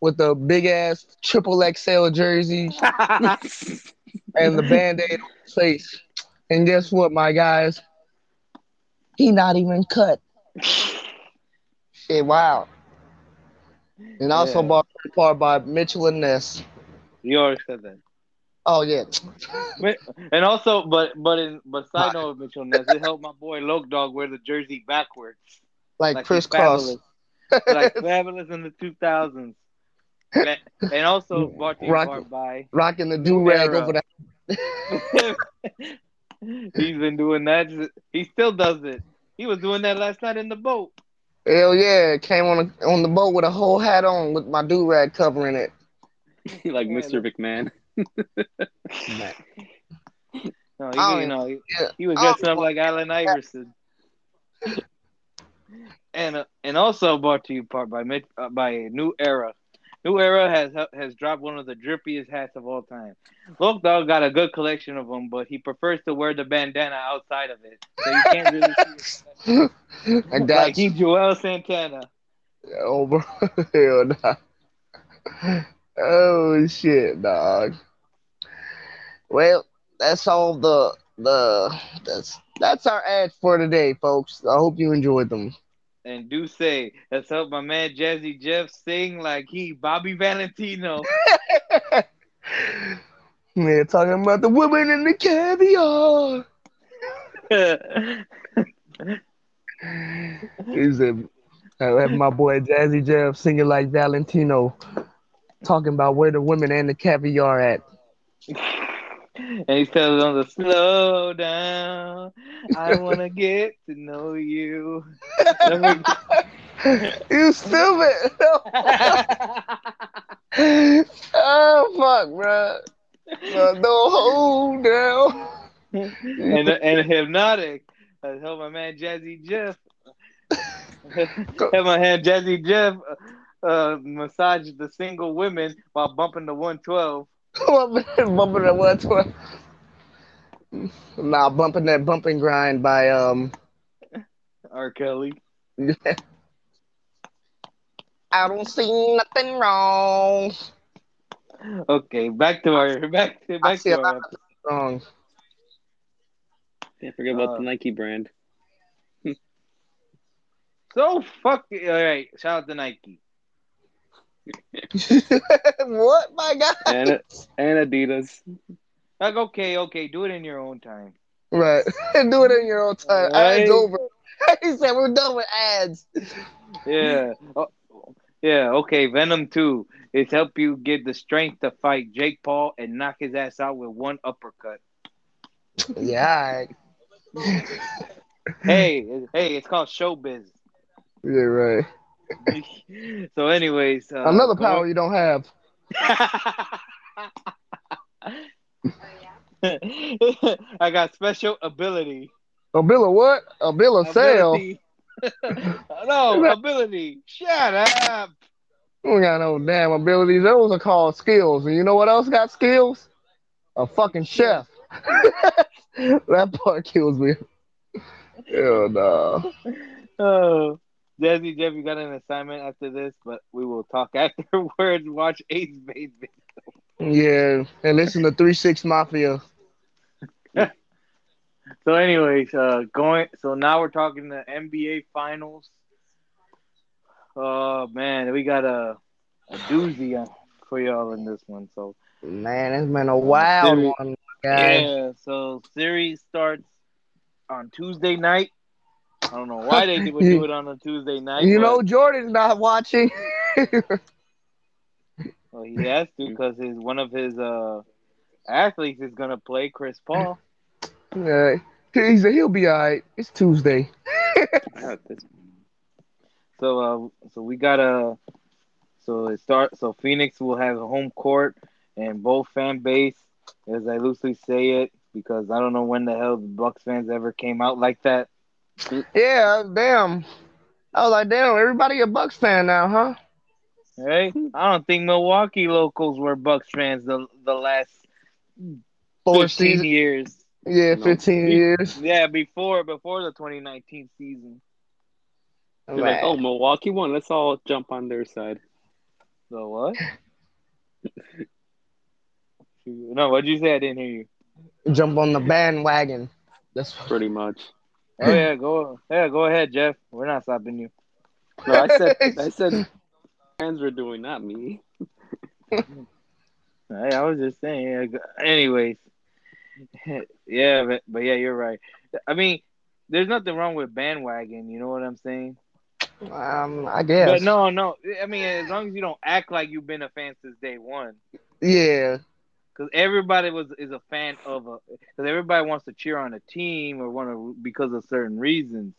[SPEAKER 2] with the big ass triple XL jersey and the band-aid on his face. And guess what, my guys? He not even cut. Shit, wow. And also
[SPEAKER 1] Yeah.
[SPEAKER 2] bought part by Mitchell and Ness.
[SPEAKER 1] you already said that.
[SPEAKER 2] Oh yeah.
[SPEAKER 1] And also, but but in but side note of Mitchell Ness, it helped my boy Loke Dog wear the jersey backwards,
[SPEAKER 2] Like,
[SPEAKER 1] like
[SPEAKER 2] Kris
[SPEAKER 1] Kross. like Fabolous in the two thousands. And also brought to
[SPEAKER 2] Rock-
[SPEAKER 1] part by
[SPEAKER 2] Rocking the do rag over the
[SPEAKER 1] He's been doing that. He still does it. He was doing that last night in the boat.
[SPEAKER 2] Hell yeah. Came on a, on the boat with a whole hat on with my do rag covering it.
[SPEAKER 3] like
[SPEAKER 1] Yeah,
[SPEAKER 3] Mr. McMahon.
[SPEAKER 1] No,
[SPEAKER 2] I
[SPEAKER 1] he, you know, he,
[SPEAKER 2] Yeah.
[SPEAKER 1] he was
[SPEAKER 2] I
[SPEAKER 1] up like Allen Iverson. and uh, and also brought to you part by Mitch, uh, by New Era. New Era has has dropped one of the drippiest hats of all time. Look, dog got a good collection of them, but he prefers to wear the bandana outside of it, so you can't really see it.
[SPEAKER 2] And
[SPEAKER 1] like he's Joel Santana.
[SPEAKER 2] oh, bro. Hell nah. Oh shit, dog. Well, that's all the the that's that's our ads for today, folks. I hope you enjoyed them.
[SPEAKER 1] And do say let's help my man Jazzy Jeff sing like he Bobby Valentino.
[SPEAKER 2] Man, talking about the women and the caviar. He said, I have my boy Jazzy Jeff singing like Valentino, talking about where the women and the caviar at.
[SPEAKER 1] and he tells them to slow down. I want to get to know you.
[SPEAKER 2] you stupid. oh fuck, bro. Don't hold down.
[SPEAKER 1] and and hypnotic. I help my man Jazzy Jeff. help my man Jazzy Jeff uh, massage the single women while bumping the 112.
[SPEAKER 2] Bumping that what? what? Nah, bumping that bumping grind by um.
[SPEAKER 1] R. Kelly.
[SPEAKER 2] I don't see nothing wrong.
[SPEAKER 1] Okay, back to our back to
[SPEAKER 2] I
[SPEAKER 1] back
[SPEAKER 2] see
[SPEAKER 1] to
[SPEAKER 2] a lot
[SPEAKER 1] our.
[SPEAKER 2] of wrong.
[SPEAKER 3] Can't forget about
[SPEAKER 1] Uh,
[SPEAKER 3] the Nike brand.
[SPEAKER 1] So fuck. All right, shout out to Nike.
[SPEAKER 2] what, my God?
[SPEAKER 3] And and Adidas.
[SPEAKER 1] Like, okay, okay, do it in your own time.
[SPEAKER 2] Right. Do it in your own time.
[SPEAKER 1] Right.
[SPEAKER 2] Ads over. he said we're done with ads.
[SPEAKER 1] Yeah. Oh, yeah, okay. Venom 2 is help you get the strength to fight Jake Paul and knock his ass out with one uppercut.
[SPEAKER 2] Yeah.
[SPEAKER 1] Hey, hey, it's called showbiz.
[SPEAKER 2] Yeah, right.
[SPEAKER 1] So, anyways, uh,
[SPEAKER 2] Another
[SPEAKER 1] going-
[SPEAKER 2] power you don't have.
[SPEAKER 1] I got special ability.
[SPEAKER 2] A bill of what? A bill of sale.
[SPEAKER 1] No, ability. Shut up.
[SPEAKER 2] We got no damn abilities. Those are called skills. And you know what else got skills? A fucking chef. that part kills me. Hell no.
[SPEAKER 1] Oh, Jazzy Jeff, you got an assignment after this, but we will talk afterwards. Watch Ace Baby.
[SPEAKER 2] Yeah, and listen to Three Six Mafia.
[SPEAKER 1] So, anyways, uh, going. So now we're talking the NBA Finals. Oh man, we got a, a doozy for y'all in this one. So
[SPEAKER 2] Man, it's been a wild
[SPEAKER 1] Series-
[SPEAKER 2] one, guys.
[SPEAKER 1] yeah, so series starts on Tuesday night. I don't know why they would do it on a Tuesday night.
[SPEAKER 2] You
[SPEAKER 1] but-
[SPEAKER 2] know Jordan's not watching.
[SPEAKER 1] Well, he has to because his one of his uh athletes is gonna play Chris Paul.
[SPEAKER 2] yeah, he said he'll be all right. It's Tuesday.
[SPEAKER 1] So uh, so we gotta so it start so Phoenix will have a home court and both fan base, as I loosely say it, because I don't know when the hell the Bucks fans ever came out like that.
[SPEAKER 2] Yeah, damn. I was like, damn, everybody a Bucks fan now, huh?
[SPEAKER 1] Right? I don't think Milwaukee locals were Bucks fans the the last
[SPEAKER 2] Four
[SPEAKER 1] 15
[SPEAKER 2] seasons.
[SPEAKER 1] years.
[SPEAKER 2] Yeah,
[SPEAKER 3] No.
[SPEAKER 2] 15 years.
[SPEAKER 1] Yeah, before before the 2019 season.
[SPEAKER 3] They're like, oh, Milwaukee won. Let's all jump on their side.
[SPEAKER 1] So what? no, what'd you say? I didn't hear you.
[SPEAKER 2] Jump on the bandwagon. That's
[SPEAKER 3] Pretty much.
[SPEAKER 1] Oh yeah, go yeah, go ahead, Jeff. We're not stopping you.
[SPEAKER 3] No, I said I said fans were doing, not me.
[SPEAKER 1] Hey, I was just saying. Yeah. Anyways, yeah, but, but yeah, you're right. I mean, there's nothing wrong with bandwagon. You know what I'm saying?
[SPEAKER 2] um, I guess.
[SPEAKER 1] But no, no. I mean, as long as you don't act like you've been a fan since day one,
[SPEAKER 2] Yeah.
[SPEAKER 1] Because everybody was is a fan of a. Because everybody wants to cheer on a team or want to because of certain reasons.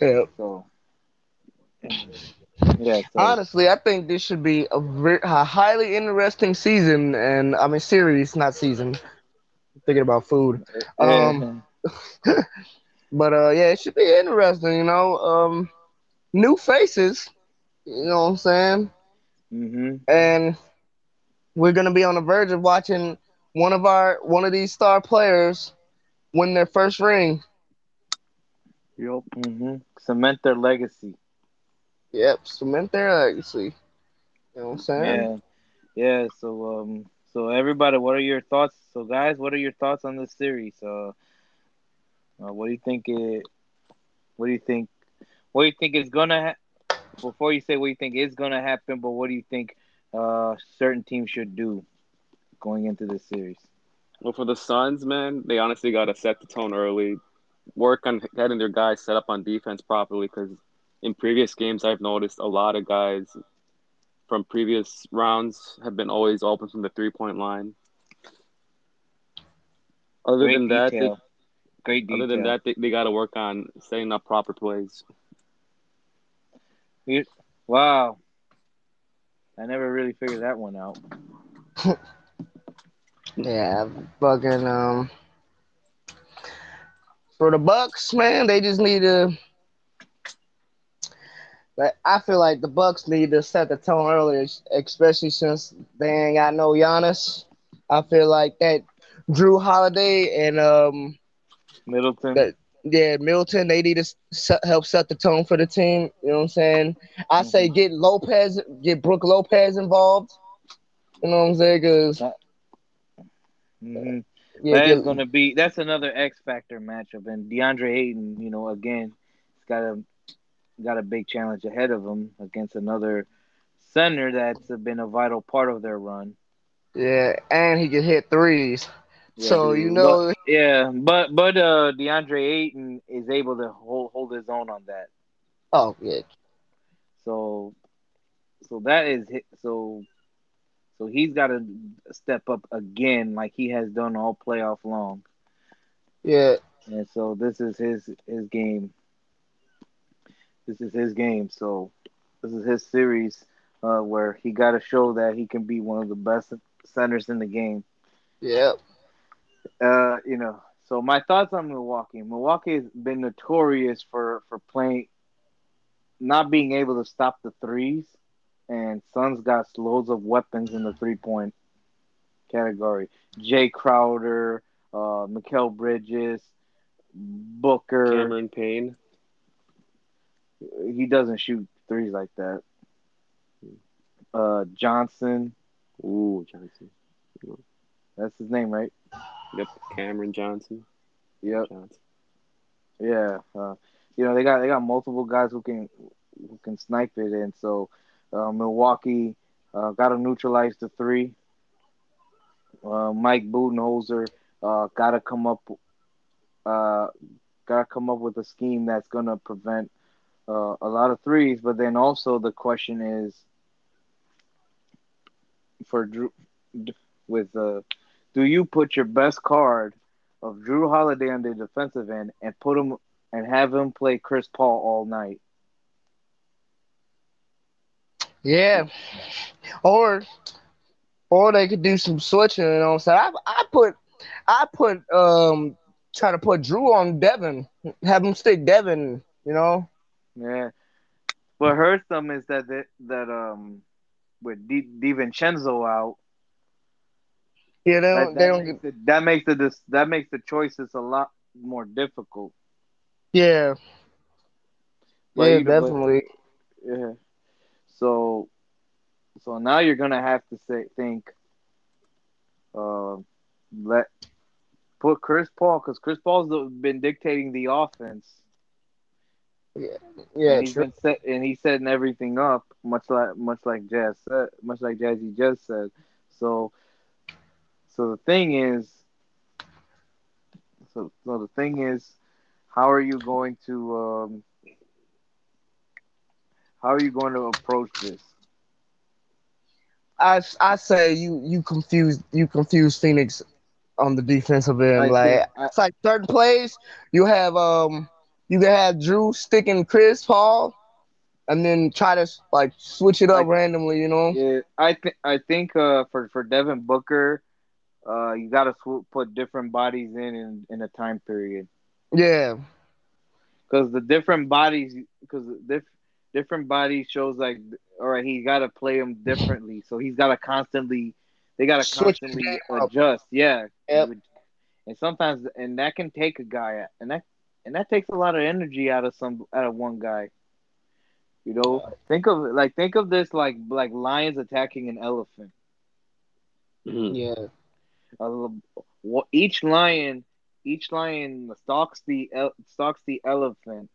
[SPEAKER 2] Yeah.
[SPEAKER 1] So, yeah. So,
[SPEAKER 2] Honestly, I think this should be a, ver- a highly interesting season, and I mean series, not season. thinking about food, um, but uh, yeah, it should be interesting. You know, um, new faces. You know what I'm saying?
[SPEAKER 1] Mm-hmm.
[SPEAKER 2] And we're gonna be on the verge of watching one of our one of these star players win their first ring.
[SPEAKER 3] Yup.
[SPEAKER 1] hmm Cement their legacy.
[SPEAKER 2] Yep, cement their legacy. You know what I'm saying?
[SPEAKER 1] Yeah, yeah. So, um, so everybody, what are your thoughts? So, guys, what are your thoughts on this series? Uh, uh what do you think? It. What do you think? what do you think is gonna ha- before you say what you think is gonna happen, but what do you think uh certain teams should do going into this series?
[SPEAKER 3] Well, for the Suns, man, they honestly got to set the tone early, work on getting their guys set up on defense properly. Because in previous games, I've noticed a lot of guys from previous rounds have been always open from the three point line. Other
[SPEAKER 1] Great
[SPEAKER 3] than that, they.
[SPEAKER 1] Great detail.
[SPEAKER 3] other than that, they, they got to work on setting up proper plays.
[SPEAKER 1] wow. I never really figured that one out.
[SPEAKER 2] Yeah, fucking um. For the Bucks, man, they just need to. Like, I feel like the Bucks need to set the tone earlier, especially since they ain't got no Giannis. I feel like that Jrue Holiday and um
[SPEAKER 1] Middleton.
[SPEAKER 2] That- yeah Milton they need to help set the tone for the team. You know what I'm saying? I say get Lopez, get Brook Lopez involved. You know what I'm saying? Because
[SPEAKER 1] hmm
[SPEAKER 2] yeah,
[SPEAKER 1] that is going to be that's another X factor matchup, and DeAndre Ayton, you know, again, he's got a got a big challenge ahead of him against another center that's been a vital part of their run.
[SPEAKER 2] yeah, and he can hit threes.
[SPEAKER 1] Yeah,
[SPEAKER 2] so you know,
[SPEAKER 1] Yeah, but but uh, DeAndre Ayton is able to hold hold his own on that.
[SPEAKER 2] oh yeah,
[SPEAKER 1] So so that is so so he's got to step up again, like he has done all playoff long.
[SPEAKER 2] yeah,
[SPEAKER 1] And so this is his his game. This is his game. So this is his series uh, where he got to show that he can be one of the best centers in the game.
[SPEAKER 2] yeah,
[SPEAKER 1] Uh, you know. So my thoughts on Milwaukee. Milwaukee has been notorious for for playing, not being able to stop the threes, and Suns got loads of weapons in the three point category. Jae Crowder, uh, Mikal Bridges, Booker.
[SPEAKER 3] Cameron Payne.
[SPEAKER 1] he doesn't shoot threes like that. Uh, Johnson,
[SPEAKER 3] Ooh, Johnson.
[SPEAKER 1] that's his name, right?
[SPEAKER 3] Yep, Cameron Johnson.
[SPEAKER 1] Yep.
[SPEAKER 3] Johnson.
[SPEAKER 1] Yeah. Uh, you know they got they got multiple guys who can who can snipe it, and so uh, Milwaukee uh, got to neutralize the three. Uh, Mike Budenholzer uh, got to come up, uh, got to come up with a scheme that's gonna prevent uh, a lot of threes. But then also the question is for Jrue with uh, do you put your best card of Jrue Holiday on the defensive end and put him and have him play Chris Paul all night?
[SPEAKER 2] yeah, or or they could do some switching. You know what I'm saying? I, I put I put um try to put Jrue on Devin, have him stick Devin. You know?
[SPEAKER 1] Yeah. What hurts them is that that, that um with Di, DiVincenzo out,
[SPEAKER 2] Yeah, they
[SPEAKER 1] that,
[SPEAKER 2] don't.
[SPEAKER 1] that,
[SPEAKER 2] They don't
[SPEAKER 1] makes
[SPEAKER 2] get.
[SPEAKER 1] the, that makes the that makes the choices a lot more difficult.
[SPEAKER 2] Yeah,
[SPEAKER 1] But
[SPEAKER 2] yeah,
[SPEAKER 1] you- but-
[SPEAKER 2] definitely.
[SPEAKER 1] Yeah. So, so now you're gonna have to say think. Uh, let put Chris Paul because Chris Paul's the- been dictating the offense.
[SPEAKER 2] Yeah,
[SPEAKER 1] and he's
[SPEAKER 2] true.
[SPEAKER 1] been set and he's setting everything up, much like much like Jazz said, much like Jazzy just said. So, so the thing is, so so the thing is, how are you going to um, how are you going to approach this?
[SPEAKER 2] I I say you you confuse you confuse Phoenix on the defensive end.
[SPEAKER 1] I
[SPEAKER 2] like
[SPEAKER 1] I-
[SPEAKER 2] it's like certain plays you have um you can have Jrue sticking Chris Paul, and then try to like switch it up
[SPEAKER 1] Like-
[SPEAKER 2] randomly. You know?
[SPEAKER 1] Yeah, I think I think uh, for for Devin Booker, uh, you got to sw- put different bodies in in, in a time period.
[SPEAKER 2] Yeah,
[SPEAKER 1] because the different bodies because diff, different bodies shows like all right he got to play them differently so he's got to constantly they got to
[SPEAKER 2] Switch
[SPEAKER 1] constantly
[SPEAKER 2] game up.
[SPEAKER 1] adjust yeah
[SPEAKER 2] Yep.
[SPEAKER 1] and sometimes and that can take a guy and that and that takes a lot of energy out of some out of one guy you know think of like think of this like like lions attacking an elephant
[SPEAKER 3] Mhm.
[SPEAKER 2] yeah,
[SPEAKER 1] uh, wh- each lion each lion stalks the el- stalks the elephant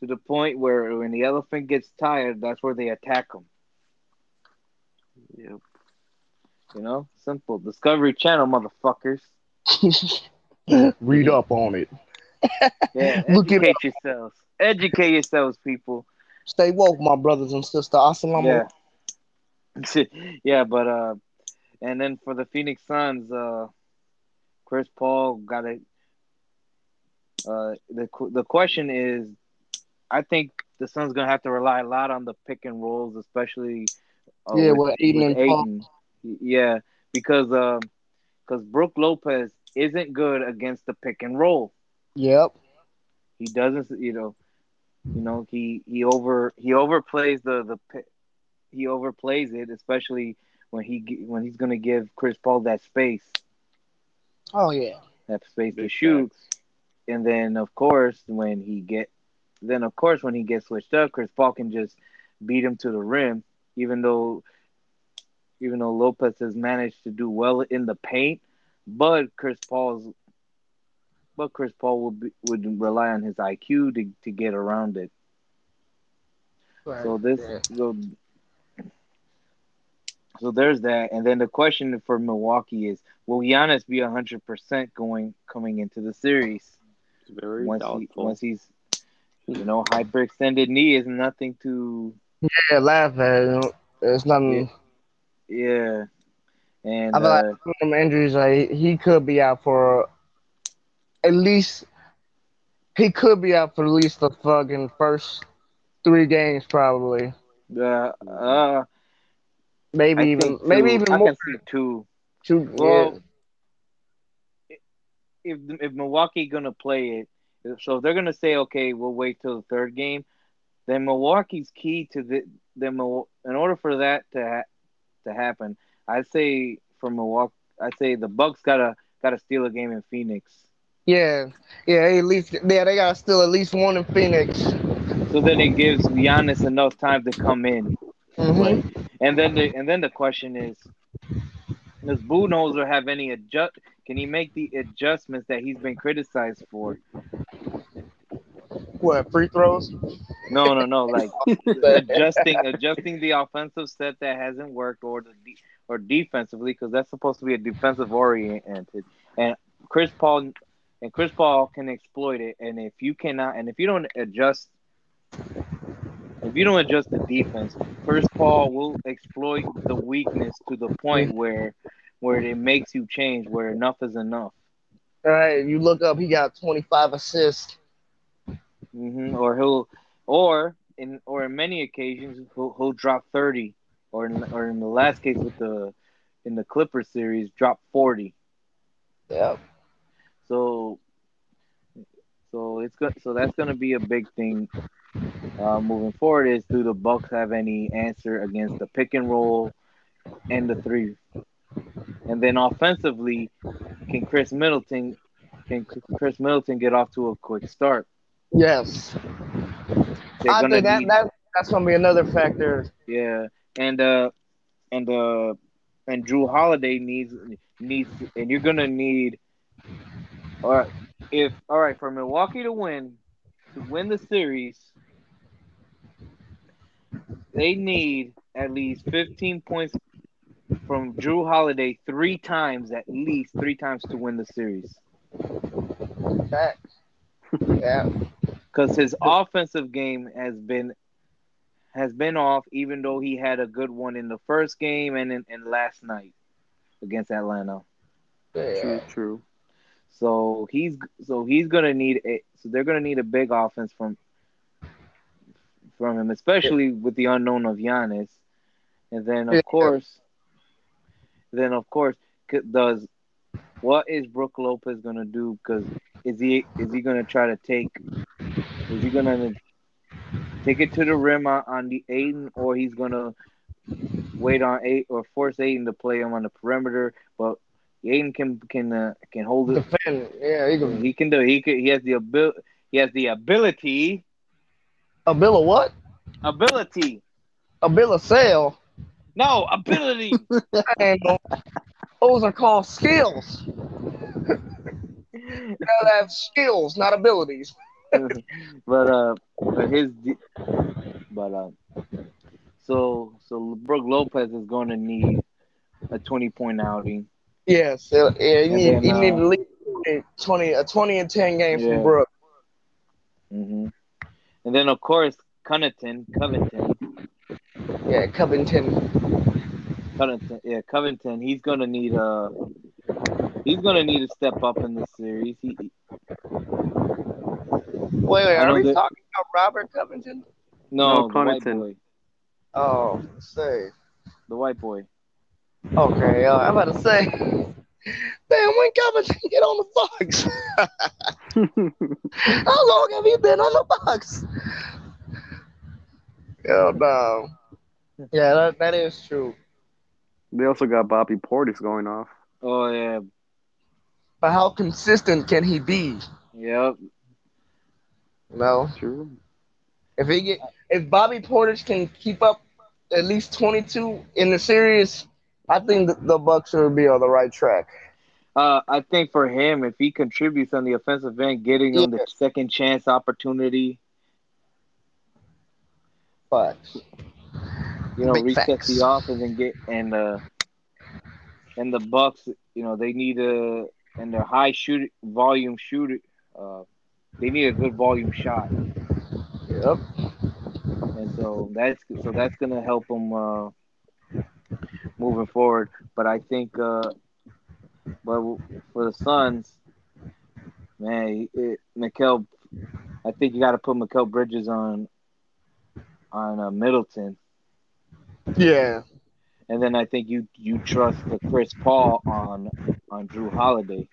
[SPEAKER 1] to the point where when the elephant gets tired, that's where they attack him.
[SPEAKER 3] Yep.
[SPEAKER 1] You know, simple. Discovery Channel, motherfuckers.
[SPEAKER 2] Read up on it.
[SPEAKER 1] Yeah,
[SPEAKER 2] Look it
[SPEAKER 1] educate yourselves. Educate yourselves, people.
[SPEAKER 2] Stay woke, my brothers and sisters. Assalamu
[SPEAKER 1] Yeah. yeah, but uh, and then for the Phoenix Suns, uh, Chris Paul got it. Uh, the the question is, I think the Suns gonna have to rely a lot on the pick and rolls, especially uh,
[SPEAKER 2] Yeah, with Ayton and Paul.
[SPEAKER 1] Ayton. Yeah, because um, because Brook Lopez isn't good against the pick and roll.
[SPEAKER 2] Yep.
[SPEAKER 1] He doesn't, you know, you know he he over he overplays the the he overplays it, especially when he when he's gonna give Chris Paul that space,
[SPEAKER 2] Oh yeah.
[SPEAKER 1] that space to shoot,
[SPEAKER 3] facts.
[SPEAKER 1] and then of course when he get then of course when he gets switched up, Chris Paul can just beat him to the rim, even though even though Lopez has managed to do well in the paint, but Chris Paul's but Chris Paul would be, would rely on his IQ to, to get around it. So this
[SPEAKER 2] Yeah.
[SPEAKER 1] so, so there's that, and then the question for Milwaukee is: Will Giannis be hundred percent going coming into the series?
[SPEAKER 3] It's very
[SPEAKER 1] once he
[SPEAKER 3] doubtful.
[SPEAKER 1] once he's you know hyperextended knee is nothing to
[SPEAKER 2] Yeah, laugh at. It's nothing.
[SPEAKER 1] yeah, and
[SPEAKER 2] I feel like
[SPEAKER 1] uh,
[SPEAKER 2] some injuries, like he could be out for at least. He could be out for at least the fucking first three games, probably.
[SPEAKER 1] uh, uh
[SPEAKER 2] Maybe
[SPEAKER 1] I
[SPEAKER 2] even,
[SPEAKER 1] think
[SPEAKER 2] maybe even
[SPEAKER 1] I
[SPEAKER 2] more.
[SPEAKER 1] can see two.
[SPEAKER 2] Two,
[SPEAKER 1] Well, if if Milwaukee gonna play it, so if they're gonna say okay, we'll wait till the third game, then Milwaukee's key to the then in order for that to ha- to happen, I'd say for Milwaukee, I'd say the Bucks gotta gotta steal a game in Phoenix.
[SPEAKER 2] yeah, yeah. At least, yeah, they got still at least one in Phoenix.
[SPEAKER 1] So then it gives Giannis enough time to come in.
[SPEAKER 2] Hmm
[SPEAKER 1] And then the and then the question is, does Budenholzer have any adjust? Can he make the adjustments that he's been criticized for?
[SPEAKER 2] What free throws?
[SPEAKER 1] No, no, no. Like adjusting adjusting the offensive set that hasn't worked, or the de- or defensively, because that's supposed to be a defensive oriented. And Chris Paul and Chris Paul can exploit it. And if you cannot, and if you don't adjust, if you don't adjust the defense, Chris Paul will exploit the weakness to the point where where it makes you change, where enough is enough.
[SPEAKER 2] All right, you look up, he got 25 assists.
[SPEAKER 1] Mm-hmm. Or he'll, or in or in many occasions he'll, he'll drop thirty, or in, or in the last case with the in the Clippers series drop forty.
[SPEAKER 2] Yeah.
[SPEAKER 1] So, so it's good. So that's going to be a big thing uh, moving forward. Is do the Bucks have any answer against the pick and roll and the three? And then offensively, can Khris Middleton can Khris Middleton get off to a quick start?
[SPEAKER 2] Yes.
[SPEAKER 1] They're
[SPEAKER 2] I think that,
[SPEAKER 1] need-
[SPEAKER 2] that that's gonna be another factor.
[SPEAKER 1] Yeah, and uh, and uh, and Jrue Holiday needs needs, and you're gonna need. All right, if all right for Milwaukee to win, to win the series, they need at least 15 points from Jrue Holiday three times, at least three times to win the series.
[SPEAKER 2] Facts. yeah.
[SPEAKER 1] because his offensive game has been has been off, even though he had a good one in the first game and in, and last night against Atlanta.
[SPEAKER 2] yeah.
[SPEAKER 3] True, true.
[SPEAKER 1] So he's so he's gonna need a so they're gonna need a big offense from from him, especially with the unknown of Giannis. And then of
[SPEAKER 2] Yeah.
[SPEAKER 1] course, then of course, does what is Brook Lopez gonna do? Because is he is he gonna try to take? Is he gonna take it to the rim on, on the Ayton, or he's gonna wait on eight or force Ayton to play him on the perimeter? But Ayton can can uh, can hold it.
[SPEAKER 2] Defend. Yeah, he can.
[SPEAKER 1] He can do. He can. He has the ability. He has the ability.
[SPEAKER 2] A bill of what?
[SPEAKER 1] Ability.
[SPEAKER 2] A bill of sale.
[SPEAKER 1] No ability.
[SPEAKER 2] Those are called skills. You gotta have skills, not abilities.
[SPEAKER 1] but uh, but his but uh, so so Brook Lopez is going to need a twenty point outing.
[SPEAKER 2] Yes, yeah, yeah, you need,
[SPEAKER 1] then,
[SPEAKER 2] you need
[SPEAKER 1] uh,
[SPEAKER 2] at least 20, a 20 and 10 game
[SPEAKER 1] Yeah.
[SPEAKER 2] from Brook.
[SPEAKER 1] hmm And then of course Covington, Covington,
[SPEAKER 2] Yeah, Covington.
[SPEAKER 1] Covington, yeah, Covington. He's gonna need a he's gonna need to step up in this series. He,
[SPEAKER 2] Wait, wait, are we
[SPEAKER 1] that-
[SPEAKER 2] talking about Robert Covington?
[SPEAKER 1] no,
[SPEAKER 3] No,
[SPEAKER 1] the white boy,
[SPEAKER 2] Oh, say.
[SPEAKER 1] the white boy.
[SPEAKER 2] Okay, uh, I'm about to say. Damn, when Covington get on the Bucks? How long have you been on the Bucks? Hell no. Yeah, that, that is true.
[SPEAKER 3] they also got Bobby Portis going off.
[SPEAKER 1] Oh yeah,
[SPEAKER 2] But how consistent can he be?
[SPEAKER 1] yep.
[SPEAKER 2] No.
[SPEAKER 3] True.
[SPEAKER 2] If he get if Bobby Portis can keep up at least 22 in the series, I think the, the Bucks will be on the right track.
[SPEAKER 1] Uh, I think for him, if he contributes on the offensive end, getting him the second chance opportunity,
[SPEAKER 2] But
[SPEAKER 1] you know,
[SPEAKER 2] Big
[SPEAKER 1] reset
[SPEAKER 2] facts.
[SPEAKER 1] the offense and get and uh and the Bucks, you know, they need a and their high shoot volume shooter, uh, they need a good volume shot,
[SPEAKER 2] yep.
[SPEAKER 1] and so that's so that's gonna help them uh, moving forward. But I think, uh, but for the Suns, man, it, Mikal, I think you got to put Mikal Bridges on on uh, Middleton.
[SPEAKER 2] Yeah.
[SPEAKER 1] And then I think you you trust the Chris Paul on on Jrue Holiday.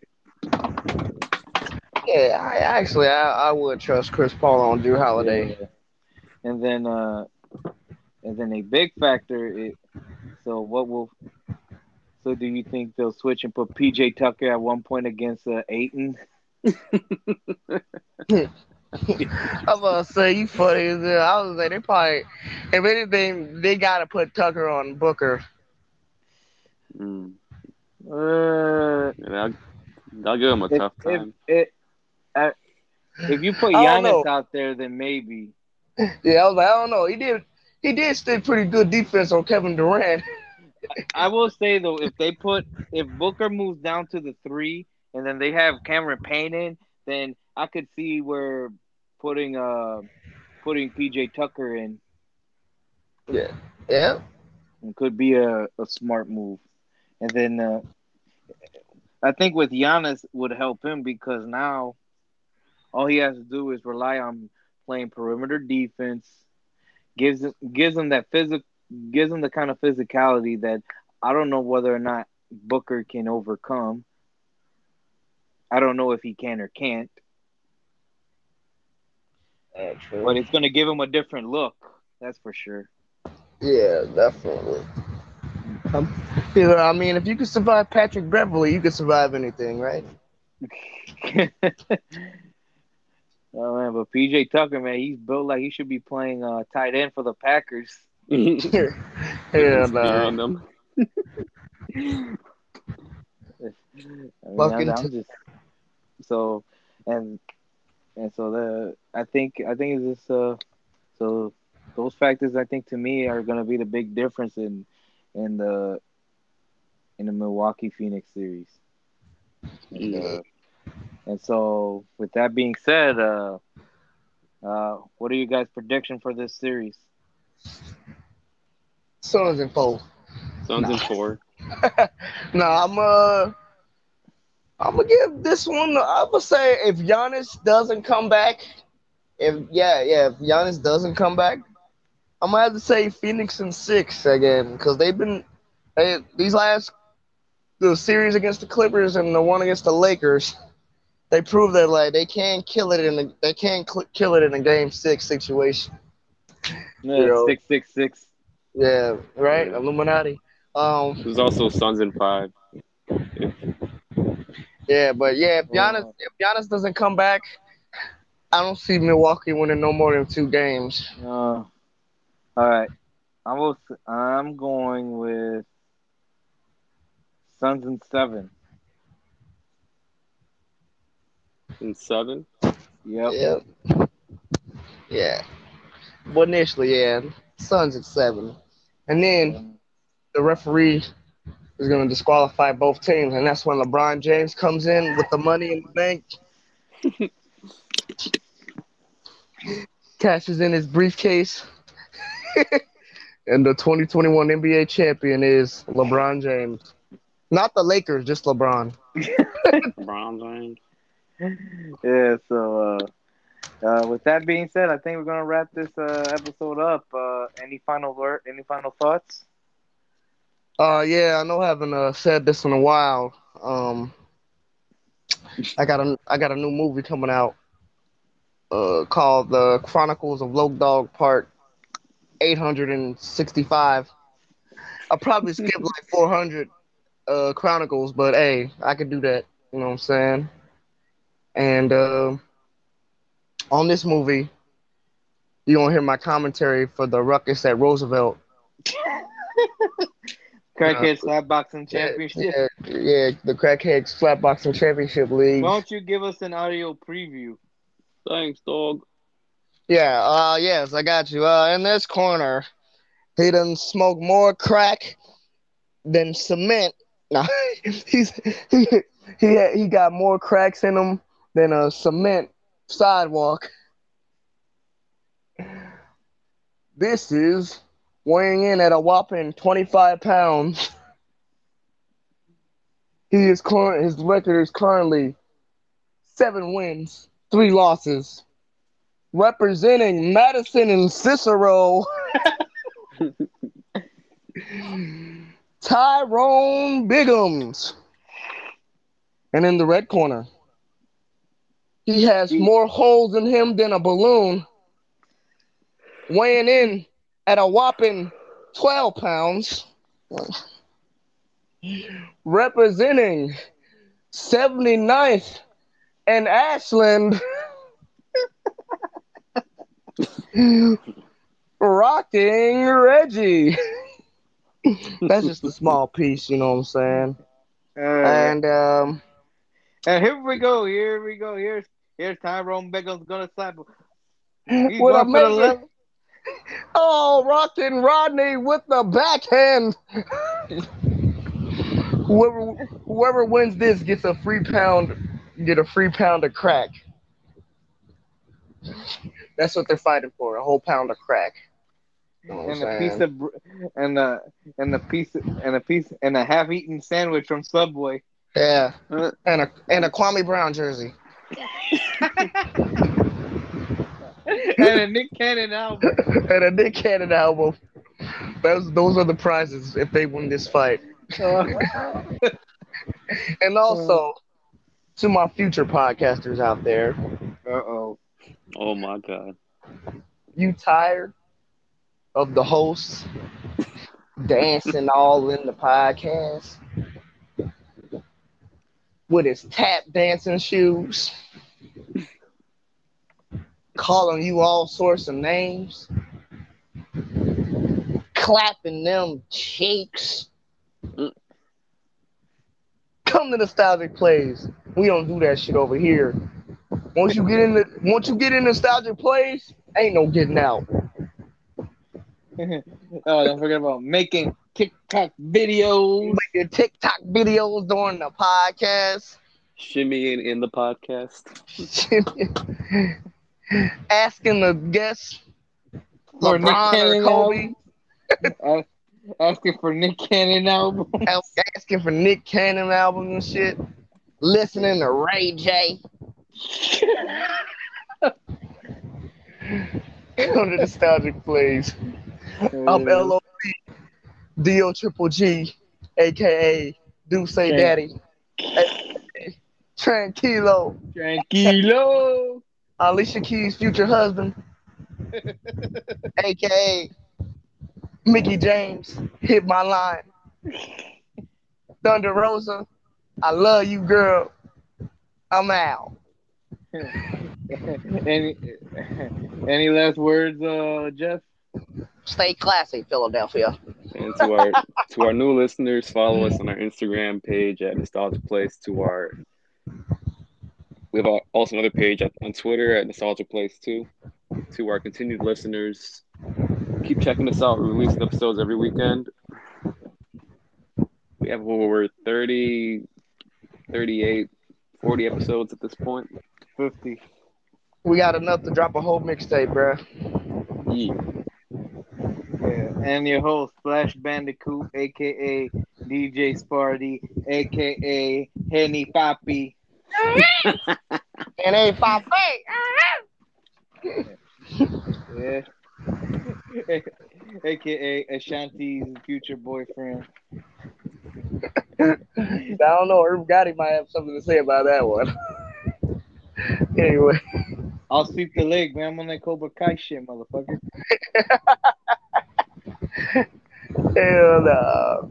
[SPEAKER 2] Yeah, I actually I, I would trust Chris Paul on Jrue Holiday.
[SPEAKER 1] Yeah. And then uh and then a big factor it, so what will so do you think they'll switch and put PJ Tucker at one point against uh, Ayton?
[SPEAKER 2] I'm gonna say you funny as hell. I was say they probably if anything, they gotta put Tucker on Booker.
[SPEAKER 3] Mm.
[SPEAKER 1] Uh,
[SPEAKER 3] And I'll, I'll give him a
[SPEAKER 1] if,
[SPEAKER 3] tough time.
[SPEAKER 1] if, uh, if you put
[SPEAKER 2] I
[SPEAKER 1] Giannis out there, then maybe.
[SPEAKER 2] Yeah, I was like, I don't know. He did he did stay pretty good defense on Kevin Durant.
[SPEAKER 1] I will say though, if they put if Booker moves down to the three, and then they have Cameron Payne in, then I could see where putting uh putting PJ Tucker in
[SPEAKER 2] Yeah. Yeah.
[SPEAKER 1] it could be a, a smart move. And then uh, I think with Giannis would help him because now all he has to do is rely on playing perimeter defense. Gives him gives him that physical gives him the kind of physicality that I don't know whether or not Booker can overcome. I don't know if he can or can't,
[SPEAKER 2] Yeah, true.
[SPEAKER 1] but it's going to give him a different look. That's for sure.
[SPEAKER 2] Yeah, definitely. Um, you know, I mean, if you could survive Patrick Beverley, you could survive anything, right?
[SPEAKER 1] oh man, but PJ Tucker, man, he's built like he should be playing uh, tight end for the Packers.
[SPEAKER 2] yeah,
[SPEAKER 3] Behind
[SPEAKER 2] no.
[SPEAKER 3] them.
[SPEAKER 1] I mean,
[SPEAKER 2] Fucking
[SPEAKER 1] I'm, I'm just so and and so the I think I think it's just uh so those factors I think to me are going to be the big difference in in the in the Milwaukee Phoenix series. And, uh, and so with that being said, uh, uh, what are you guys' prediction for this series?
[SPEAKER 2] Suns and four.
[SPEAKER 3] Suns and four.
[SPEAKER 2] no, I'm uh, I'm gonna give this one. I'm gonna say if Giannis doesn't come back, if yeah, yeah, if Giannis doesn't come back, I'm gonna have to say Phoenix in six again because they've been they, these last the series against the Clippers and the one against the Lakers. They proved that like they can kill it in the, they can cl- kill it in a game six situation.
[SPEAKER 1] Yeah,
[SPEAKER 2] know.
[SPEAKER 1] six six six.
[SPEAKER 2] Yeah, right.
[SPEAKER 3] Yeah.
[SPEAKER 2] Illuminati. Um,
[SPEAKER 3] There's also Suns in five.
[SPEAKER 2] Yeah, but yeah, if
[SPEAKER 1] Yeah.
[SPEAKER 2] Giannis if Giannis doesn't come back, I don't see Milwaukee winning no more than two games.
[SPEAKER 1] Uh, all right, I'm will, I'm going with Suns and seven.
[SPEAKER 3] In seven.
[SPEAKER 1] Yep.
[SPEAKER 2] Yep. Yeah. But initially, yeah, Suns at seven, and then the referee is going to disqualify both teams, and that's when LeBron James comes in with the money in the bank, cashes in his briefcase, and the 2021 NBA champion is LeBron James. Not the Lakers, just LeBron.
[SPEAKER 3] LeBron James.
[SPEAKER 1] Yeah. So, uh, uh, with that being said, I think we're gonna wrap this uh, episode up. Uh, any final word? Any final thoughts?
[SPEAKER 2] Uh, yeah, I know I haven't uh, said this in a while. Um, I got a I got a new movie coming out. Uh, called The Chronicles of Loke Dog Part 865. I probably skipped like 400 uh chronicles, but hey, I could do that. You know what I'm saying? And on this movie, you gonna hear my commentary for the ruckus at Roosevelt.
[SPEAKER 1] Crackhead
[SPEAKER 2] Uh,
[SPEAKER 1] slap boxing championship.
[SPEAKER 2] yeah, yeah, the Crackheads Flatboxing Championship League.
[SPEAKER 1] Why don't you give us an audio preview?
[SPEAKER 3] Thanks, dog.
[SPEAKER 2] Yeah, uh, yes, I got you. Uh, in this corner, he done smoke more crack than cement. No, he's he he he got more cracks in him than a cement sidewalk. This is weighing in at a whopping 25 pounds. He is current. His record is currently seven wins, three losses representing Madison and Cicero. Tyrone Biggums. And in the red corner, he has more holes in him than a balloon, weighing in at a whopping 12 pounds, representing 79th and Ashland. Rocking Reggie. That's just a small piece, you know what I'm saying?
[SPEAKER 1] Uh,
[SPEAKER 2] And um,
[SPEAKER 1] and here we go. Here we go. Here's here's Tyrone Biggums gonna slap. him. He's
[SPEAKER 2] with a
[SPEAKER 1] going left.
[SPEAKER 2] oh, Rocking Rodney with the backhand. whoever whoever wins this gets a free pound, get a free pound of crack. That's what they're fighting for, a whole pound of crack. You know
[SPEAKER 1] and a piece of and a and a piece and a piece and a half-eaten sandwich from Subway.
[SPEAKER 2] Yeah,
[SPEAKER 1] Uh,
[SPEAKER 2] and a and a Kwame Brown jersey.
[SPEAKER 1] and a Nick Cannon album.
[SPEAKER 2] and a Nick Cannon album. Those those are the prizes if they win this fight. And also to my future podcasters out there,
[SPEAKER 1] Uh oh.
[SPEAKER 3] Oh my god.
[SPEAKER 2] you tired of the hosts dancing all in the podcast with his tap dancing shoes, calling you all sorts of names, clapping them cheeks. Come to nostalgic plays. We don't do that shit over here. Once you get in the once you get in nostalgic plays, ain't no getting out.
[SPEAKER 1] oh, don't forget about making TikTok videos.
[SPEAKER 2] Make your TikTok videos during the podcast.
[SPEAKER 3] Shimmying in the podcast.
[SPEAKER 2] Asking the guests
[SPEAKER 1] For Nick
[SPEAKER 2] LeBron or
[SPEAKER 1] Cannon
[SPEAKER 2] Kobe.
[SPEAKER 1] album. Asking for Nick Cannon album.
[SPEAKER 2] Asking for Nick Cannon albums and shit. Listening to Ray J. Come to nostalgic plays. I'm LOC, DO Triple G, aka Do Say
[SPEAKER 1] Okay.
[SPEAKER 2] Daddy, Tranquilo,
[SPEAKER 1] Tranquilo.
[SPEAKER 2] Alicia Keys' future husband, aka Mickey James, hit my line. Thunder Rosa, I love you, girl. I'm out.
[SPEAKER 1] any any last words, uh, Jeff?
[SPEAKER 2] Stay classy, Philadelphia.
[SPEAKER 3] And to our to our new listeners, follow us on our Instagram page at Nostalgic Place. To our We have al- also another page on Twitter at Nostalgia Place too. To our continued listeners, keep checking us out. We're releasing episodes every weekend. We have over 30, 38, 40 episodes at this point.
[SPEAKER 1] Fifty.
[SPEAKER 2] We got enough to drop a whole mixtape, bro.
[SPEAKER 3] Yeah.
[SPEAKER 1] And your host, Splash Bandicoot, aka DJ Sparty, aka Henny Papi.
[SPEAKER 2] And a five
[SPEAKER 1] Yeah. aka Ashanti's future boyfriend.
[SPEAKER 2] I don't know. Irv Gotti might have something to say about that one. anyway,
[SPEAKER 1] I'll sweep the leg, man. I'm on that Cobra Kai shit, motherfucker.
[SPEAKER 2] Hell no.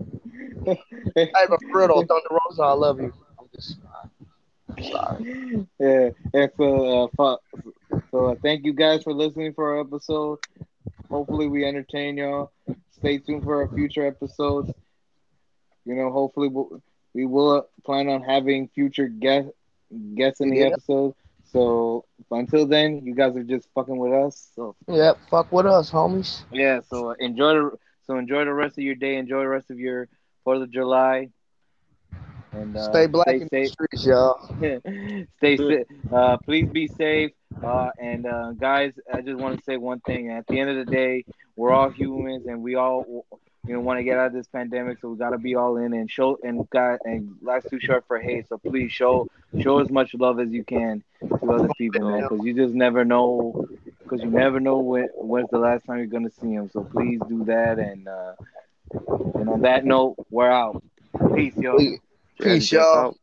[SPEAKER 2] Hey, but for real Thunder Rosa, I love you. I'm just I'm sorry.
[SPEAKER 1] yeah, and so, uh, fu- so uh, thank you guys for listening for our episode. Hopefully, we entertain y'all. Stay tuned for our future episodes. You know, hopefully, we'll, we will plan on having future guest guests in the
[SPEAKER 2] Yeah.
[SPEAKER 1] episode. So until then, you guys are just fucking with us. So
[SPEAKER 2] yeah, fuck with us, homies.
[SPEAKER 1] yeah, so enjoy the so enjoy the rest of your day. Enjoy the rest of your Fourth of July. And uh,
[SPEAKER 2] Stay black
[SPEAKER 1] stay
[SPEAKER 2] in the
[SPEAKER 1] safe.
[SPEAKER 2] streets, y'all.
[SPEAKER 1] stay safe. Uh, please be safe. Uh, and uh, guys, I just want to say one thing. At the end of the day, we're all humans, and we all, you know, want to get out of this pandemic. So we got to be all in and show. And God, and life's too short for hate. So please show show as much love as you can to other people, man, because you just never know. Because you never know when when's the last time you're gonna see them. So please do that. And uh, and on that note, we're out. Peace, yo.
[SPEAKER 2] Peace, y'all.